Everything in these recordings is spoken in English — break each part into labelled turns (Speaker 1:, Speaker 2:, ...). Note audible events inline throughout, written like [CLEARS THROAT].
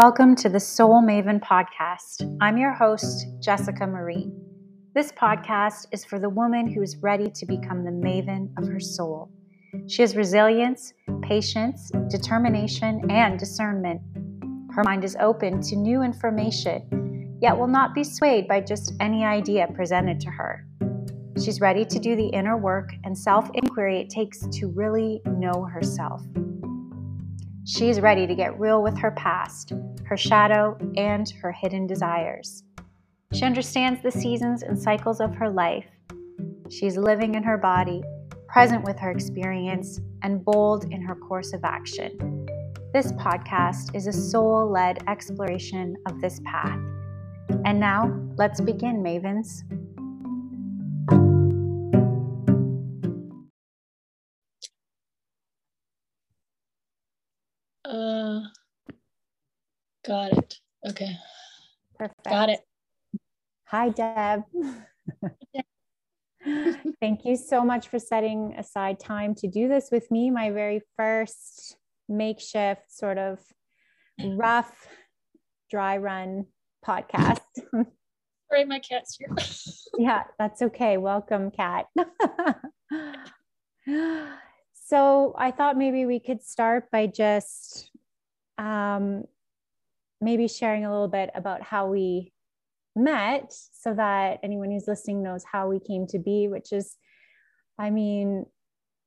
Speaker 1: Welcome to the Soul Maven podcast. I'm your host, Jessica Marie. This podcast is for the woman who is ready to become the maven of her soul. She has resilience, patience, determination, and discernment. Her mind is open to new information, yet will not be swayed by just any idea presented to her. She's ready to do the inner work and self inquiry it takes to really know herself. She's ready to get real with her past, her shadow, and her hidden desires. She understands the seasons and cycles of her life. She's living in her body, present with her experience, and bold in her course of action. This podcast is a soul led exploration of this path. And now, let's begin, Mavens.
Speaker 2: Uh, got it. Okay.
Speaker 1: Perfect.
Speaker 2: Got it.
Speaker 1: Hi, Deb. [LAUGHS] Thank you so much for setting aside time to do this with me. My very first makeshift, sort of rough, dry run podcast. [LAUGHS]
Speaker 2: Sorry, my cat's here. [LAUGHS]
Speaker 1: yeah, that's okay. Welcome, cat. So I thought maybe we could start by just um, maybe sharing a little bit about how we met so that anyone who's listening knows how we came to be, which is, I mean,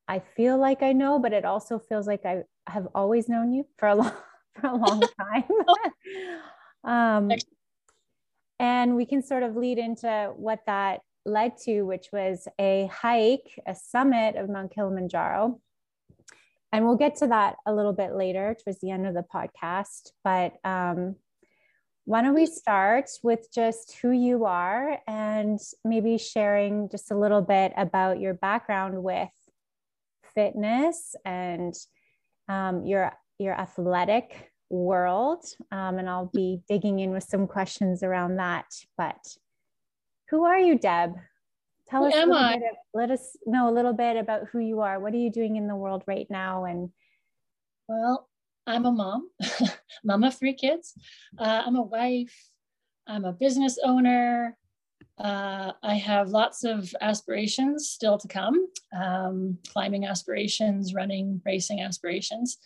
Speaker 1: I feel like I know, but it also feels like I have always known you for a [LAUGHS] long, for a long time. [LAUGHS] um, and we can sort of lead into what that led to, which was a hike, a summit of Mount Kilimanjaro and we'll get to that a little bit later towards the end of the podcast. But um, why don't we start with just who you are and maybe sharing just a little bit about your background with fitness and um, your your athletic world. Um, and I'll be digging in with some questions around that. But who are you, Deb? Tell who us am I? Bit, let us know a little bit about who you are. What are you doing in the world right now? And
Speaker 2: well, I'm a mom, [LAUGHS] mom of three kids. Uh, I'm a wife. I'm a business owner. Uh, I have lots of aspirations still to come um, climbing aspirations, running, racing aspirations.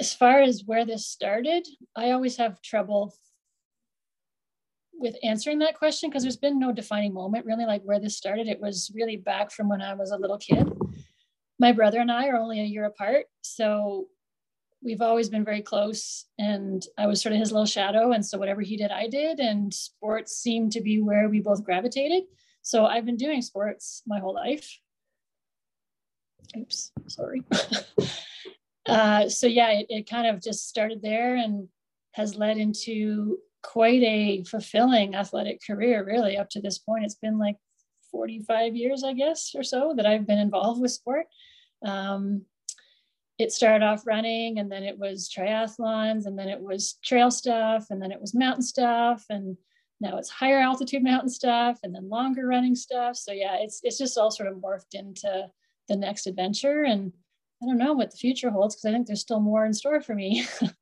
Speaker 2: As far as where this started, I always have trouble with answering that question because there's been no defining moment really like where this started. It was really back from when i was a little kid. My brother and i are only a year apart so we've always been very close and i was sort of his little shadow and so whatever he did i did and sports seemed to be where we both gravitated. So i've been doing sports my whole life. Oops sorry. [LAUGHS] Uh, so yeah it, it kind of just started there and has led into quite a fulfilling athletic career, really, up to this point. It's been like 45 years, I guess, or so that I've been involved with sport. Um, it started off running, and then it was triathlons, and then it was trail stuff, and then it was mountain stuff, and now it's higher altitude mountain stuff, and then longer running stuff. So yeah, it's it's just all sort of morphed into the next adventure, and I don't know what the future holds because I think there's still more in store for me. [LAUGHS]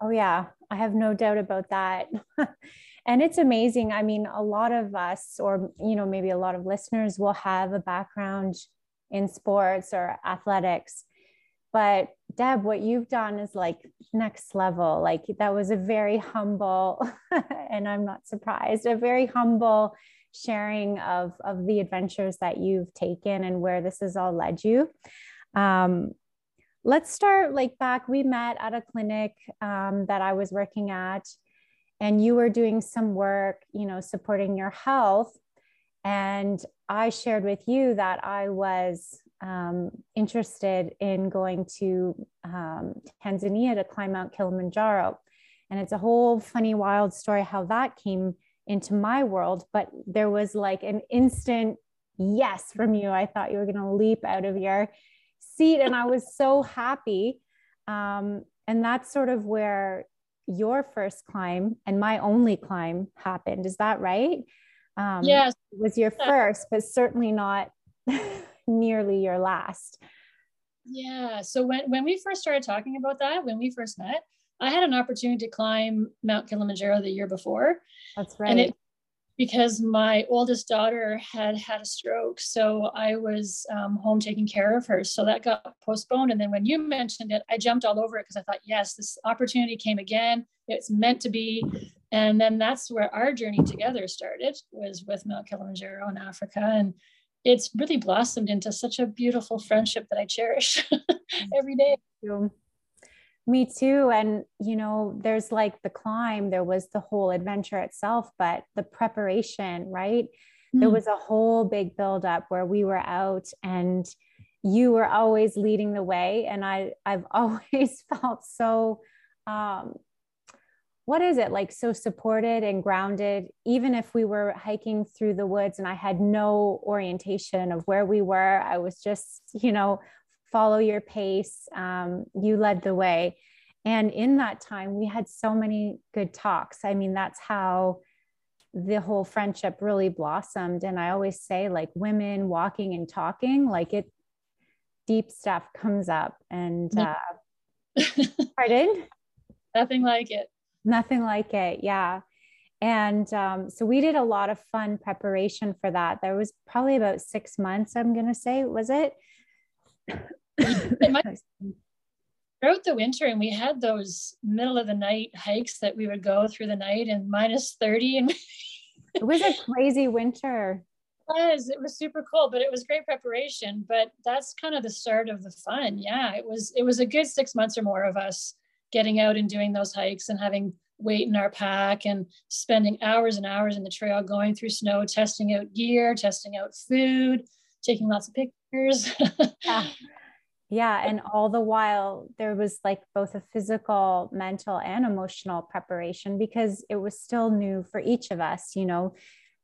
Speaker 1: Oh, yeah. I have no doubt about that. [LAUGHS] and it's amazing. I mean, a lot of us, or, you know, maybe a lot of listeners will have a background in sports or athletics. But Deb, what you've done is like next level. Like that was a very humble, [LAUGHS] and I'm not surprised, a very humble sharing of, of the adventures that you've taken and where this has all led you. Um, let's start like back. We met at a clinic um, that I was working at, and you were doing some work, you know, supporting your health. And I shared with you that I was um, interested in going to um, Tanzania to climb Mount Kilimanjaro. And it's a whole funny, wild story how that came into my world. But there was like an instant yes from you. I thought you were going to leap out of your seat and I was so happy. Um, and that's sort of where your first climb and my only climb happened. Is that right?
Speaker 2: Um, yes.
Speaker 1: It was your first, but certainly not [LAUGHS] nearly your last.
Speaker 2: Yeah. So when, when we first started talking about that, when we first met, I had an opportunity to climb Mount Kilimanjaro the year before.
Speaker 1: That's right.
Speaker 2: And it because my oldest daughter had had a stroke. So I was um, home taking care of her. So that got postponed. And then when you mentioned it, I jumped all over it because I thought, yes, this opportunity came again. It's meant to be. And then that's where our journey together started was with Mount Kilimanjaro in Africa. And it's really blossomed into such a beautiful friendship that I cherish [LAUGHS] every day.
Speaker 1: Me too. And, you know, there's like the climb, there was the whole adventure itself, but the preparation, right? Mm. There hmm. was a whole big buildup where we were out and you were always leading the way. And I, I've [LAUGHS] always felt so, um, what is it like so supported and grounded even if we were hiking through the woods and i had no orientation of where we were i was just you know follow your pace. Um, you led the way. And in that time, we had so many good talks. I mean, that's how the whole friendship really blossomed. And I always say, like, women walking and talking, like, it deep stuff comes up. And, uh, [LAUGHS] pardon?
Speaker 2: Nothing like it.
Speaker 1: Nothing like it. Yeah. And um, so we did a lot of fun preparation for that. There was probably about six months, I'm going to say, was it?
Speaker 2: Throughout the winter and we had those middle of the night hikes that we would go through the night and minus 30 and [LAUGHS]
Speaker 1: it was a crazy winter.
Speaker 2: It was it was super cold but it was great preparation but that's kind of the start of the fun. Yeah it was it was a good six months or more of us getting out and doing those hikes and having weight in our pack and spending hours and hours in the trail going through snow testing out gear testing out food taking lots of pictures. [LAUGHS]
Speaker 1: Yeah. Yeah and all the while there was like both a physical mental and emotional preparation because it was still new for each of us you know?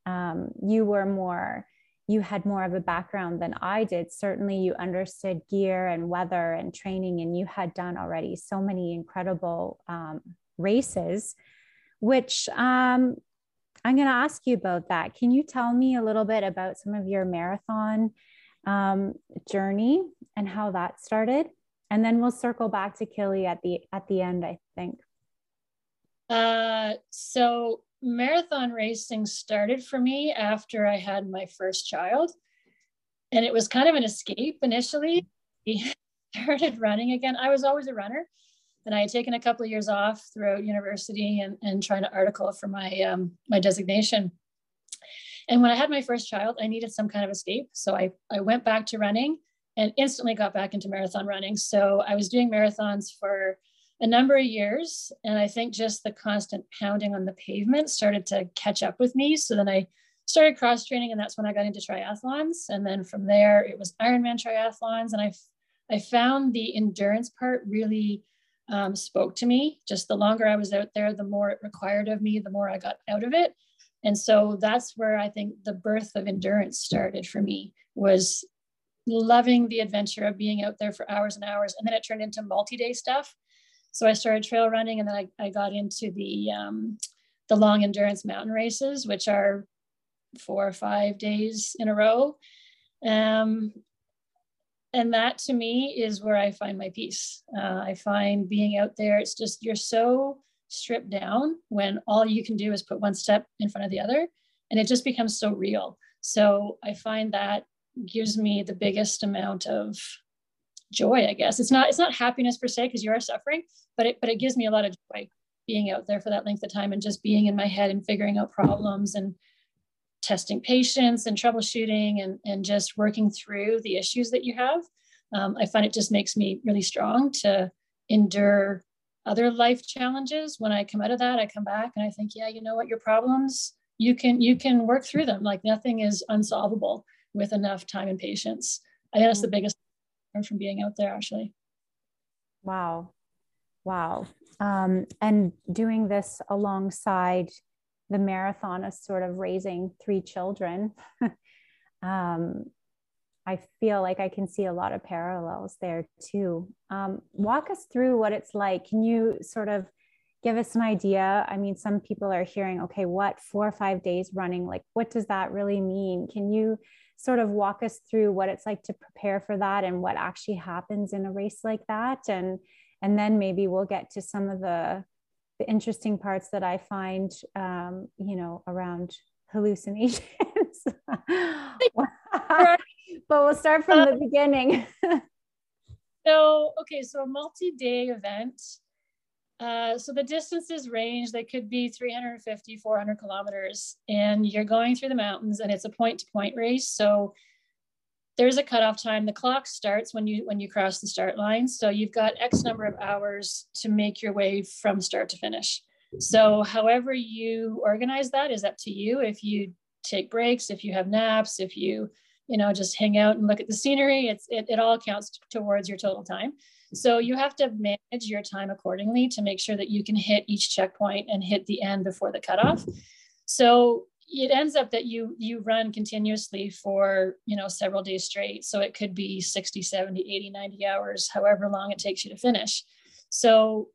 Speaker 1: Um, you were more you had more of a background than i did. Certainly you understood gear and weather and training and you had done already so many incredible um, races which um, i'm going to ask you about that. Can you tell me a little bit about some of your marathon um, journey and how that started? And then we'll circle back to Kili at the at the end i think.
Speaker 2: Uh, so marathon racing started for me after i had my first child. And it was kind of an escape initially. [LAUGHS] Started running again. I was always a runner and i had taken a couple of years off throughout university and, and trying to article for my um, my designation and when I had my first child, I needed some kind of escape. So I, I went back to running and instantly got back into marathon running. So I was doing marathons for a number of years. And I think just the constant pounding on the pavement started to catch up with me. So then I started cross training, and that's when I got into triathlons. And then from there, it was Ironman triathlons. And I, I found the endurance part really um, spoke to me. Just the longer I was out there, the more it required of me, the more I got out of it. And so that's where I think the birth of endurance started for me was loving the adventure of being out there for hours and hours. And then it turned into multi-day stuff. So I started trail running and then I, I got into the um, the long endurance mountain races, which are four or five days in a row. Um, and that to me is where I find my peace. Uh, I find being out there, it's just, you're so stripped down when all you can do is put one step in front of the other and it just becomes so real so i find that gives me the biggest amount of joy i guess it's not it's not happiness per se because you are suffering but it but it gives me a lot of joy being out there for that length of time and just being in my head and figuring out problems and testing patience and troubleshooting and, and just working through the issues that you have. Um, i find it just makes me really strong to endure other life challenges. When i come out of that i come back and i think yeah you know what? Your problems you can you can work through them. Like nothing is unsolvable with enough time and patience. I think that's the mm. biggest from being out there actually.
Speaker 1: Wow. Wow. Um, and doing this alongside the marathon of sort of raising three children [LAUGHS] um, I feel like I can see a lot of parallels there too. Um, walk us through what it's like. Can you sort of give us an idea? I mean, some people are hearing, okay, what four or five days running? Like, what does that really mean? Can you sort of walk us through what it's like to prepare for that and what actually happens in a race like that? And and then maybe we'll get to some of the the interesting parts that I find, um, you know, around hallucinations. [LAUGHS] but we'll start from the beginning. [LAUGHS]
Speaker 2: so, okay, so a multi-day event. Uh, so the distances range, they could be 350, 400 kilometers, and you're going through the mountains and it's a point to point race. So there's a cutoff time. The clock starts when you when you cross the start line. So you've got X number of hours to make your way from start to finish. So however you organize that is up to you. If you take breaks, if you have naps, if you you know just hang out and look at the scenery, it's it, it all counts towards your total time. So you have to manage your time accordingly to make sure that you can hit each checkpoint and hit the end before the cutoff. So it ends up that you you run continuously for you know several days straight. So it could be 60 70 80 90 hours however long it takes you to finish. So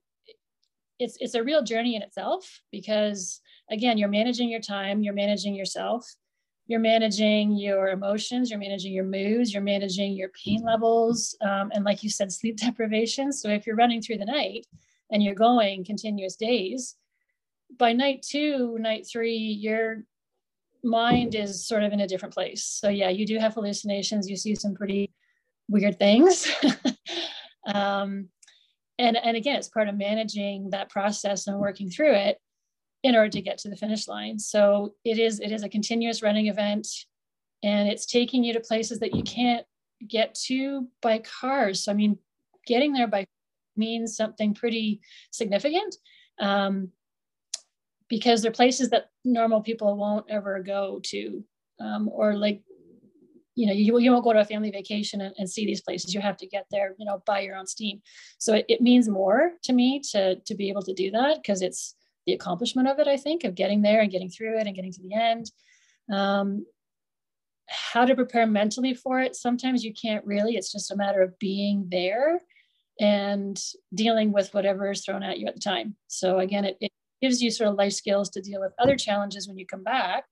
Speaker 2: it's it's a real journey in itself because again you're managing your time you're managing yourself you're managing your emotions you're managing your moods you're managing your pain levels um, and like you said sleep [LAUGHS] deprivation. So if you're running through the night and you're going continuous days by night two night three you're mind is sort of in a different place. So yeah, you do have hallucinations. You see some pretty weird things. [LAUGHS] um, and, and again, it's part of managing that process and working through it in order to get to the finish line. So it is it is a continuous running event and it's taking you to places that you can't get to by cars. So I mean, getting there by means something pretty significant. Um, because they're places that normal people won't ever go to um, or like you know you, you won't go to a family vacation and, and, see these places. You have to get there you know by your own steam. So it, it means more to me to to be able to do that because it's the accomplishment of it i think of getting there and getting through it and getting to the end. Um, how to prepare mentally for it sometimes you can't really. It's just a matter of being there and dealing with whatever is thrown at you at the time. So again it, it gives you sort of life skills to deal with other challenges when you come back.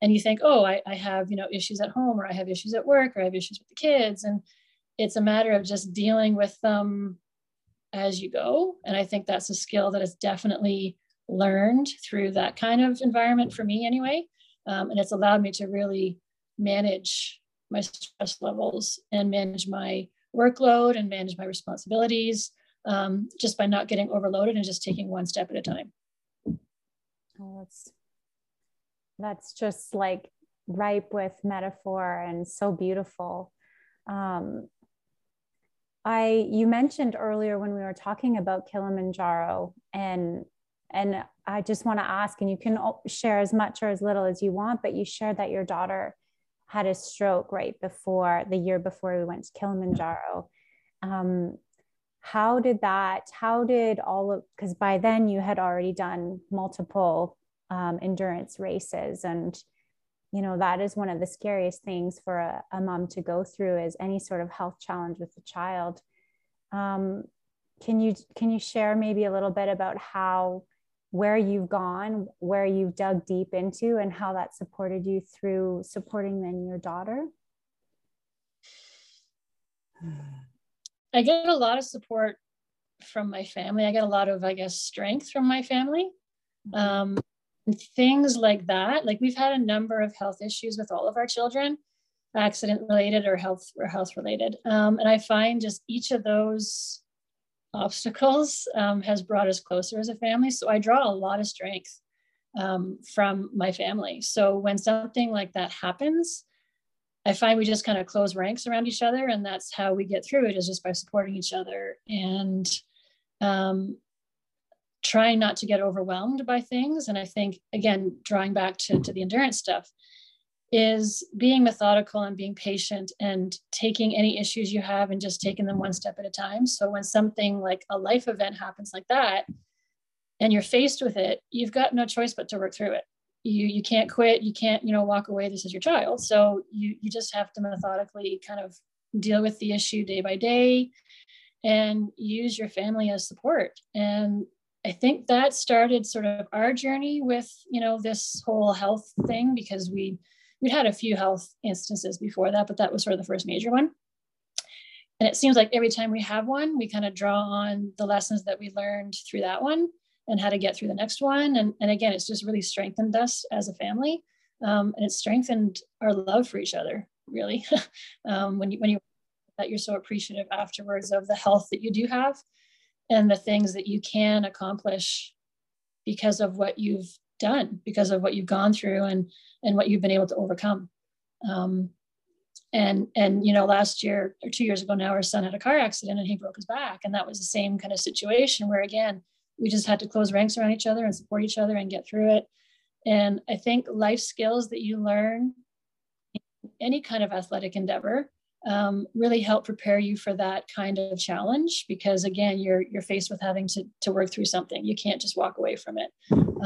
Speaker 2: And you think oh I, I have you know issues at home or i have issues at work or i have issues with the kids. And it's a matter of just dealing with them as you go. And i think that's a skill that is definitely learned through that kind of environment for me anyway. Um, and it's allowed me to really manage my stress levels and manage my workload and manage my responsibilities um, just by not getting overloaded and just taking one step at a time
Speaker 1: Oh, that's that's just like ripe with metaphor and so beautiful. Um, I you mentioned earlier when we were talking about Kilimanjaro and and I just want to ask, and you can share as much or as little as you want, but you shared that your daughter had a stroke right before the year before we went to Kilimanjaro. Um, how did that how did all of because by then you had already done multiple um, endurance races and you know that is one of the scariest things for a, a mom to go through is any sort of health challenge with the child. Um, can you can you share maybe a little bit about how where you've gone where you've dug deep into and how that supported you through supporting then your daughter [SIGHS]
Speaker 2: I get a lot of support from my family. I get a lot of, I guess, strength from my family. Mm-hmm. Um, things like that. Like we've had a number of health issues with all of our children, accident related or health or health related. Um, and I find just each of those obstacles um, has brought us closer as a family. So I draw a lot of strength um, from my family. So when something like that happens, I find we just kind of close ranks around each other, and that's how we get through it is just by supporting each other and um, trying not to get overwhelmed by things. And I think again, drawing back to, to the endurance stuff, is being methodical and being patient and taking any issues you have and just taking them one step at a time. So when something like a life event happens like that, and you're faced with it, you've got no choice but to work through it you you can't quit you can't you know walk away this is your child. So you you just have to methodically kind of deal with the issue day by day and use your family as support. And i think that started sort of our journey with you know this whole health thing because we we'd had a few health instances before that but that was sort of the first major one. And it seems like every time we have one, we kind of draw on the lessons that we learned through that one and how to get through the next one. And, and again, it's just really strengthened us as a family. Um, and it's strengthened our love for each other, really. [LAUGHS] um, when you, when you, that you're so appreciative afterwards of the health that you do have and the things that you can accomplish because of what you've done, because of what you've gone through and, and what you've been able to overcome. Um, and and you know last year or two years ago now our son had a car accident and he broke his back and that was the same kind of situation where again we just had to close ranks around each other and support each other and get through it. And i think life skills that you learn in any kind of athletic endeavor um, really help prepare you for that kind of challenge because again you're you're faced with having to, to work through something. You can't just walk away from it.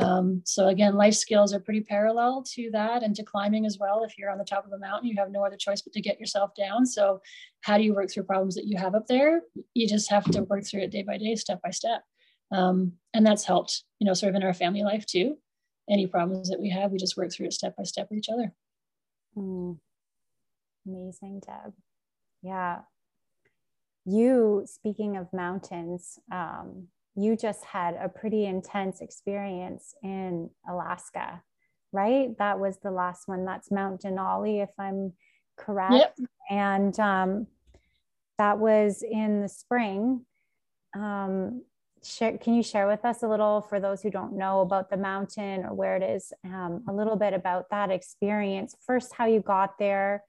Speaker 2: Um, so again life skills are pretty parallel to that and to climbing as well. If you're on the top of a mountain you have no other choice but to get yourself down. So how do you work through problems that you have up there? You just have to work through it day by day step by step um, and that's helped you know sort of in our family life too any problems that we have we just work through it step by step with each other
Speaker 1: mm. amazing deb yeah. You, speaking of mountains, um, you just had a pretty intense experience in Alaska, right? That was the last one. That's Mount Denali, if I'm correct. Yep. And um, that was in the spring. Um, share, can you share with us a little, for those who don't know about the mountain or where it is, um, a little bit about that experience? First, how you got there,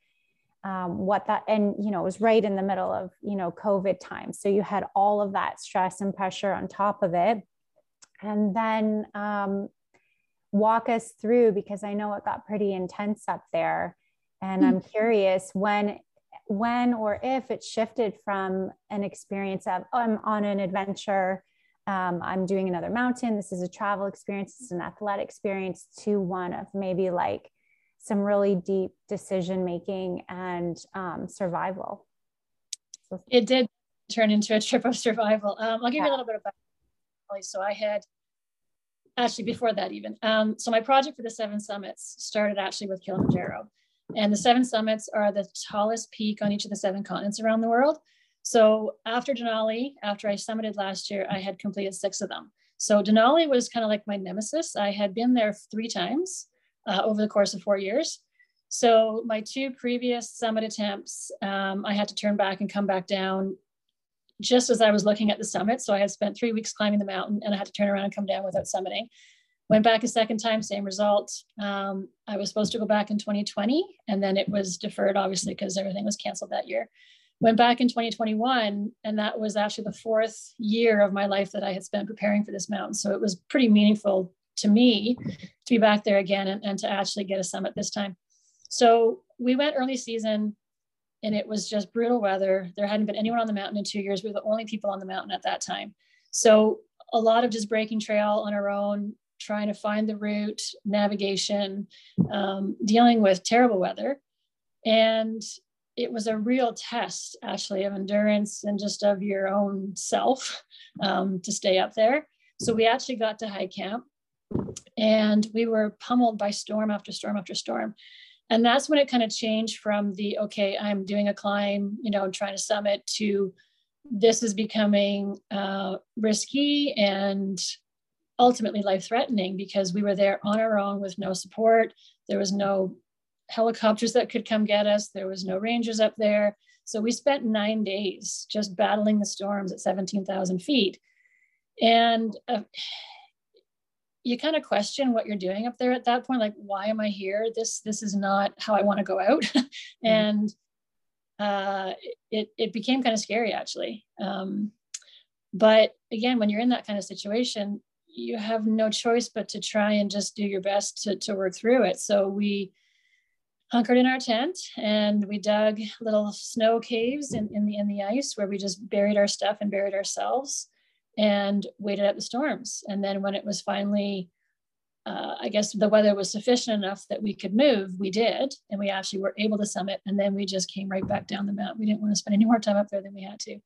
Speaker 1: um, what that and you know it was right in the middle of you know covid time so you had all of that stress and pressure on top of it and then um, walk us through because i know it got pretty intense up there and i'm mm-hmm. curious when when or if it shifted from an experience of oh, i'm on an adventure um, i'm doing another mountain this is a travel experience it's an athletic experience to one of maybe like some really deep decision making and um, survival.
Speaker 2: It did turn into a trip of survival. Um, I'll give yeah. you a little bit of about so I had actually before that even. Um, so my project for the seven summits started actually with Kilimanjaro. And the seven summits are the tallest peak on each of the seven continents around the world. So after Denali, after I summited last year, I had completed six of them. So Denali was kind of like my nemesis. I had been there three times uh, over the course of four years. So my two previous summit attempts, um, I had to turn back and come back down just as I was looking at the summit. So I had spent three weeks climbing the mountain and I had to turn around and come down without summiting. Went back a second time, same result. Um, I was supposed to go back in 2020 and then it was deferred, obviously, because everything was canceled that year. Went back in 2021, and that was actually the fourth year of my life that I had spent preparing for this mountain. So it was pretty meaningful to me to be back there again and, and to actually get a summit this time. So we went early season and it was just brutal weather. There hadn't been anyone on the mountain in two years. We were the only people on the mountain at that time. So a lot of just breaking trail on our own, trying to find the route, navigation, um, dealing with terrible weather. And it was a real test, actually, of endurance and just of your own self um, to stay up there. So we actually got to high camp and we were pummeled by storm after storm after storm and that's when it kind of changed from the okay i'm doing a climb you know trying to summit to this is becoming uh, risky and ultimately life threatening because we were there on our own with no support there was no helicopters that could come get us. There was no rangers up there. So we spent nine days just battling the storms at 17000 feet. And uh, you kind of question what you're doing up there at that point like why am i here? This this is not how i want to go out. [LAUGHS] Mm-hmm. and uh, it, it became kind of scary actually. Um, but again when you're in that kind of situation you have no choice but to try and just do your best to, to work through it. So we hunkered in our tent and we dug little snow caves in, in the in the ice where we just buried our stuff and buried ourselves and waited out the storms. And then when it was finally, uh, I guess the weather was sufficient enough that we could move, we did, and we actually were able to summit. And then we just came right back down the mountain. We didn't want to spend any more time up there than we had to.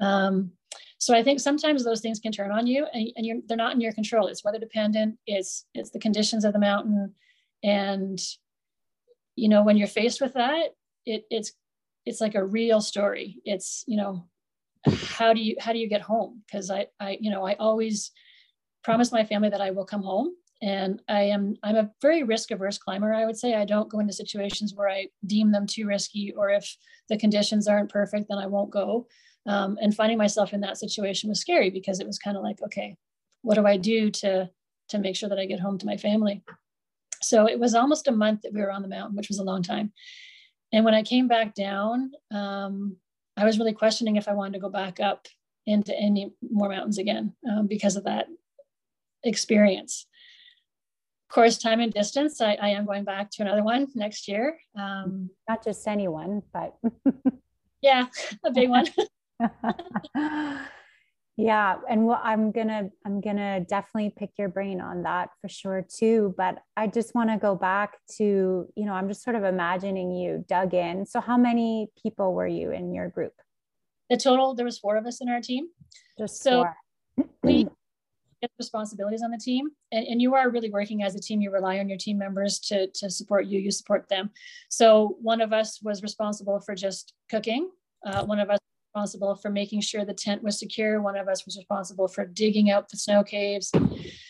Speaker 2: Um, so I think sometimes those things can turn on you, and, and they're not in your control. It's weather dependent. It's it's the conditions of the mountain, and you know when you're faced with that, it, it's it's like a real story. It's, you know, how do you how do you get home? Because I I, you know, I always promise my family that I will come home. And I am I'm a very risk averse climber, I would say. I don't go into situations where I deem them too risky, or if the conditions aren't perfect, then I won't go. Um, and finding myself in that situation was scary because it was kind of like, okay, what do I do to to make sure that I get home to my family? So it was almost a month that we were on the mountain, which was a long time. And when I came back down, um, I was really questioning if I wanted to go back up into any more mountains again um, because of that experience. Of course, time and distance, I, I, am going back to another one next year. Um,
Speaker 1: Not just anyone, but [LAUGHS]
Speaker 2: yeah, a big one. [LAUGHS] [LAUGHS]
Speaker 1: yeah and well i'm gonna i'm gonna definitely pick your brain on that for sure too but i just want to go back to you know i'm just sort of imagining you dug in. So how many people were you in your group?
Speaker 2: The total there was four of us in our team.
Speaker 1: Just so
Speaker 2: we get responsibilities on the team and, and you are really working as a team. You rely on your team members to to support you you support them. So one of us was responsible for just cooking uh, one of us responsible for making sure the tent was secure. One of us was responsible for digging out the snow caves.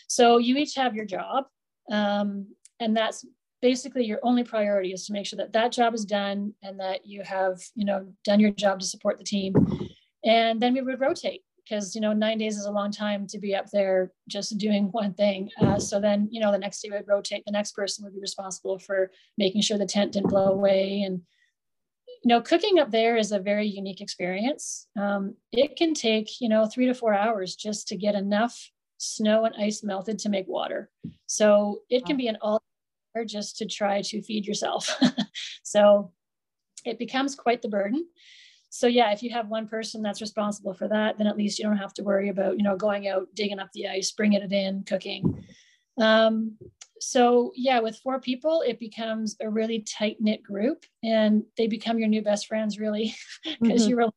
Speaker 2: So you each have your job. Um, and that's basically your only priority is to make sure that that job is done and that you have, you know, done your job to support the team. And then we would rotate because, you know, nine days is a long time to be up there just doing one thing. Uh, so then, you know, the next day would rotate. The next person would be responsible for making sure the tent didn't blow away and you know, cooking up there is a very unique experience. Um, it can take, you know, three to four hours just to get enough snow and ice melted to make water. So it can be an all just to try to feed yourself. [LAUGHS] so it becomes quite the burden. So yeah, if you have one person that's responsible for that, then at least you don't have to worry about, you know, going out, digging up the ice, bringing it in, cooking. Um, so yeah with four people it becomes a really tight knit group and they become your new best friends really [LAUGHS] because mm-hmm. you're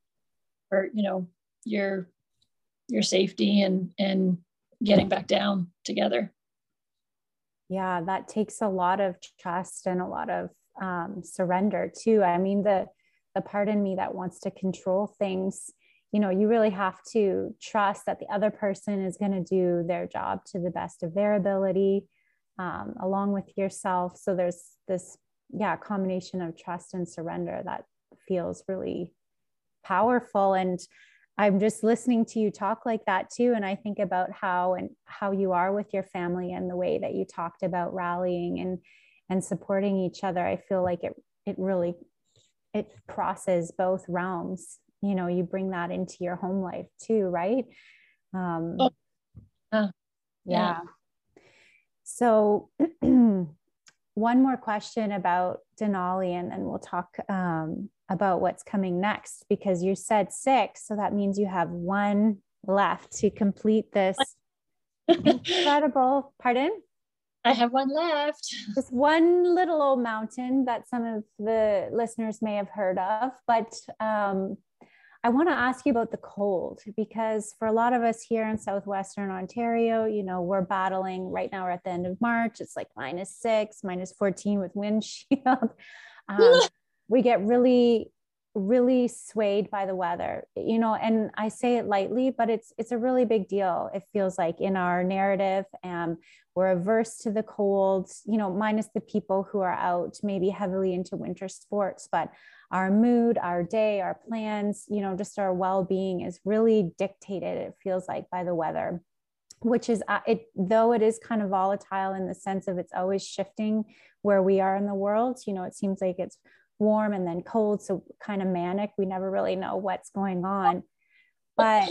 Speaker 2: for you know your your safety and and getting back down together.
Speaker 1: Yeah that takes a lot of trust and a lot of um, surrender too. I mean the the part in me that wants to control things you know you really have to trust that the other person is going to do their job to the best of their ability um, along with yourself. So there's this, yeah, combination of trust and surrender that feels really powerful. And I'm just listening to you talk like that too. And I think about how and how you are with your family and the way that you talked about rallying and and supporting each other. I feel like it it really it crosses both realms. You know, you bring that into your home life too, right? Um, oh. uh, yeah. yeah. So, [CLEARS THROAT] one more question about Denali, and then we'll talk um, about what's coming next because you said six. So that means you have one left to complete this incredible, [LAUGHS] pardon?
Speaker 2: I have one left.
Speaker 1: Just one little old mountain that some of the listeners may have heard of, but um, I want to ask you about the cold because for a lot of us here in southwestern Ontario, you know, we're battling right now. We're at the end of March. It's like minus six, minus 14 with windchill. [LAUGHS] Um, [LAUGHS] we get really, really swayed by the weather, you know, and I say it lightly, but it's it's a really big deal. It feels like in our narrative, and we're averse to the cold, you know, minus the people who are out maybe heavily into winter sports, but our mood, our day, our plans, you know, just our well being is really dictated, it feels like, by the weather which is uh, it though it is kind of volatile in the sense of it's always shifting where we are in the world you know it seems like it's warm and then cold so kind of manic. We never really know what's going on. But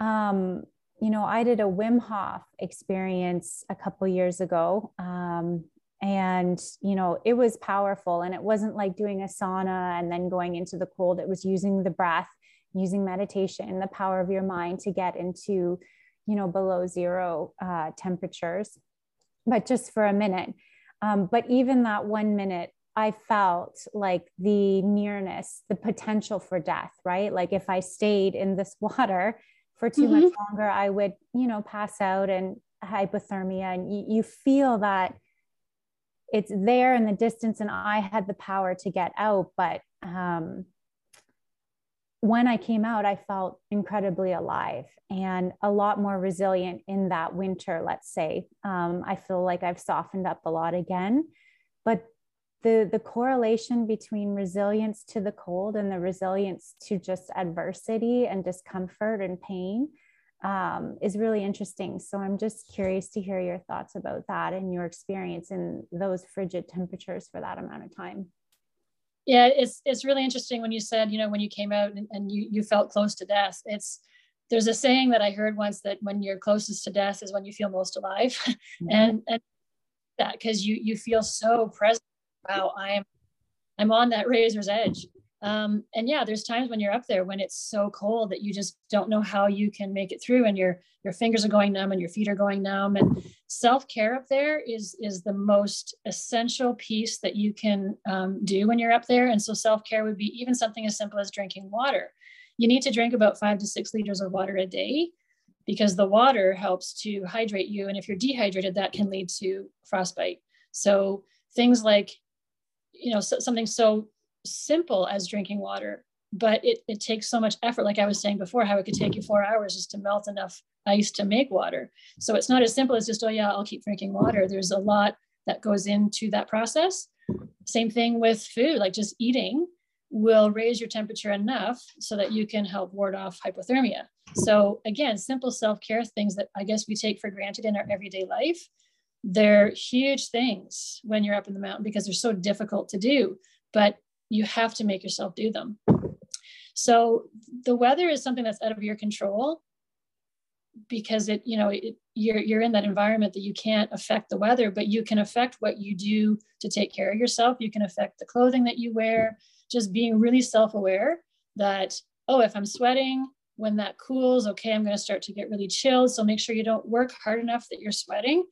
Speaker 1: um you know i did a wim hof experience a couple years ago um and you know it was powerful and it wasn't like doing a sauna and then going into the cold. It was using the breath using meditation the power of your mind to get into you know below zero uh, temperatures. But just for a minute um, but even that one minute i felt like the nearness the potential for death right like if i stayed in this [LAUGHS] water for too mm-hmm. much longer i would you know pass out and hypothermia and you, you feel that it's there in the distance and i had the power to get out but um when I came out, I felt incredibly alive and a lot more resilient in that winter, let's say. Um, I feel like I've softened up a lot again. But the, the correlation between resilience to the cold and the resilience to just adversity and discomfort and pain um, is really interesting. So I'm just curious to hear your thoughts about that and your experience in those frigid temperatures for that amount of time
Speaker 2: yeah it's it's really interesting when you said you know when you came out and, and you you felt close to death it's there's a saying that i heard once that when you're closest to death is when you feel most alive [LAUGHS] mm-hmm. and and that because you you feel so present wow i'm i'm on that razor's edge um, and yeah, there's times when you're up there when it's so cold that you just don't know how you can make it through, and your your fingers are going numb and your feet are going numb. And self care up there is is the most essential piece that you can um, do when you're up there. And so self care would be even something as simple as drinking water. You need to drink about five to six liters of water a day because the water helps to hydrate you. And if you're dehydrated, that can lead to frostbite. So things like you know so, something so simple as drinking water, but it, it takes so much effort. Like I was saying before, how it could take you four hours just to melt enough ice to make water. So it's not as simple as just, oh, yeah, I'll keep drinking water. There's a lot that goes into that process. Same thing with food, like just eating will raise your temperature enough so that you can help ward off hypothermia. So, again, simple self care things that I guess we take for granted in our everyday life. They're huge things when you're up in the mountain because they're so difficult to do. But you have to make yourself do them. So the weather is something that's out of your control because it, you know, it, you're you're in that environment that you can't affect the weather, but you can affect what you do to take care of yourself. You can affect the clothing that you wear. Just being really self-aware that oh, if I'm sweating, when that cools, okay, I'm going to start to get really chilled. So make sure you don't work hard enough that you're sweating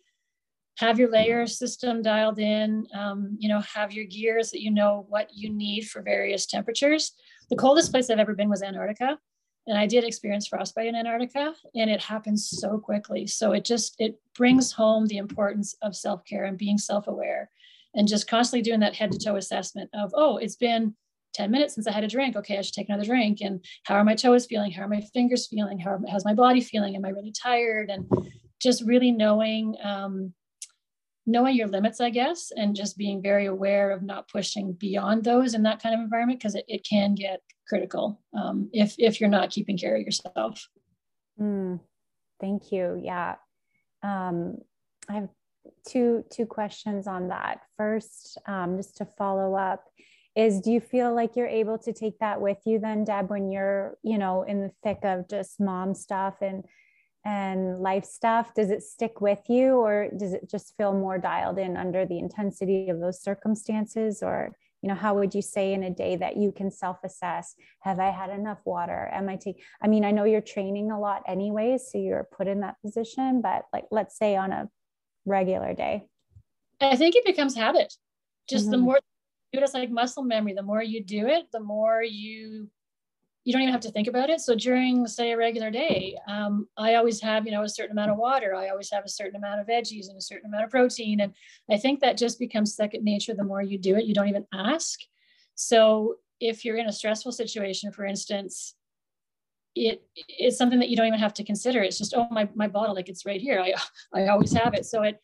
Speaker 2: have your layer system dialed in um, you know have your gears that you know what you need for various temperatures the coldest place i've ever been was antarctica and i did experience frostbite in antarctica and it happens so quickly so it just it brings home the importance of self-care and being self-aware and just constantly doing that head to toe assessment of oh it's been 10 minutes since I had a drink. Okay, I should take another drink. And how are my toes feeling? How are my fingers feeling? How how's my body feeling? Am I really tired? And just really knowing um, knowing your limits, I guess, and just being very aware of not pushing beyond those in that kind of environment because it, it can get critical um, if if you're not keeping care of yourself.
Speaker 1: Mm, thank you. Yeah, um, I have two two questions on that. First, um, just to follow up, is do you feel like you're able to take that with you then, Deb, when you're you know in the thick of just mom stuff and and life stuff does it stick with you or does it just feel more dialed in under the intensity of those circumstances? Or you know how would you say in a day that you can self-assess have i had enough water? Am i taking i mean i know you're training a lot anyways so you're put in that position but like let's say on a regular day.
Speaker 2: I think it becomes habit. Just mm-hmm. the more you do it it's like muscle memory the more you do it the more you you don't even have to think about it. So during, say, a regular day, um, I always have, you know, a certain amount of water. I always have a certain amount of veggies and a certain amount of protein. And I think that just becomes second nature the more you do it. You don't even ask. So if you're in a stressful situation, for instance, it it's something that you don't even have to consider. It's just, oh, my, my bottle, like it's right here. I, [LAUGHS] I always have it. So it,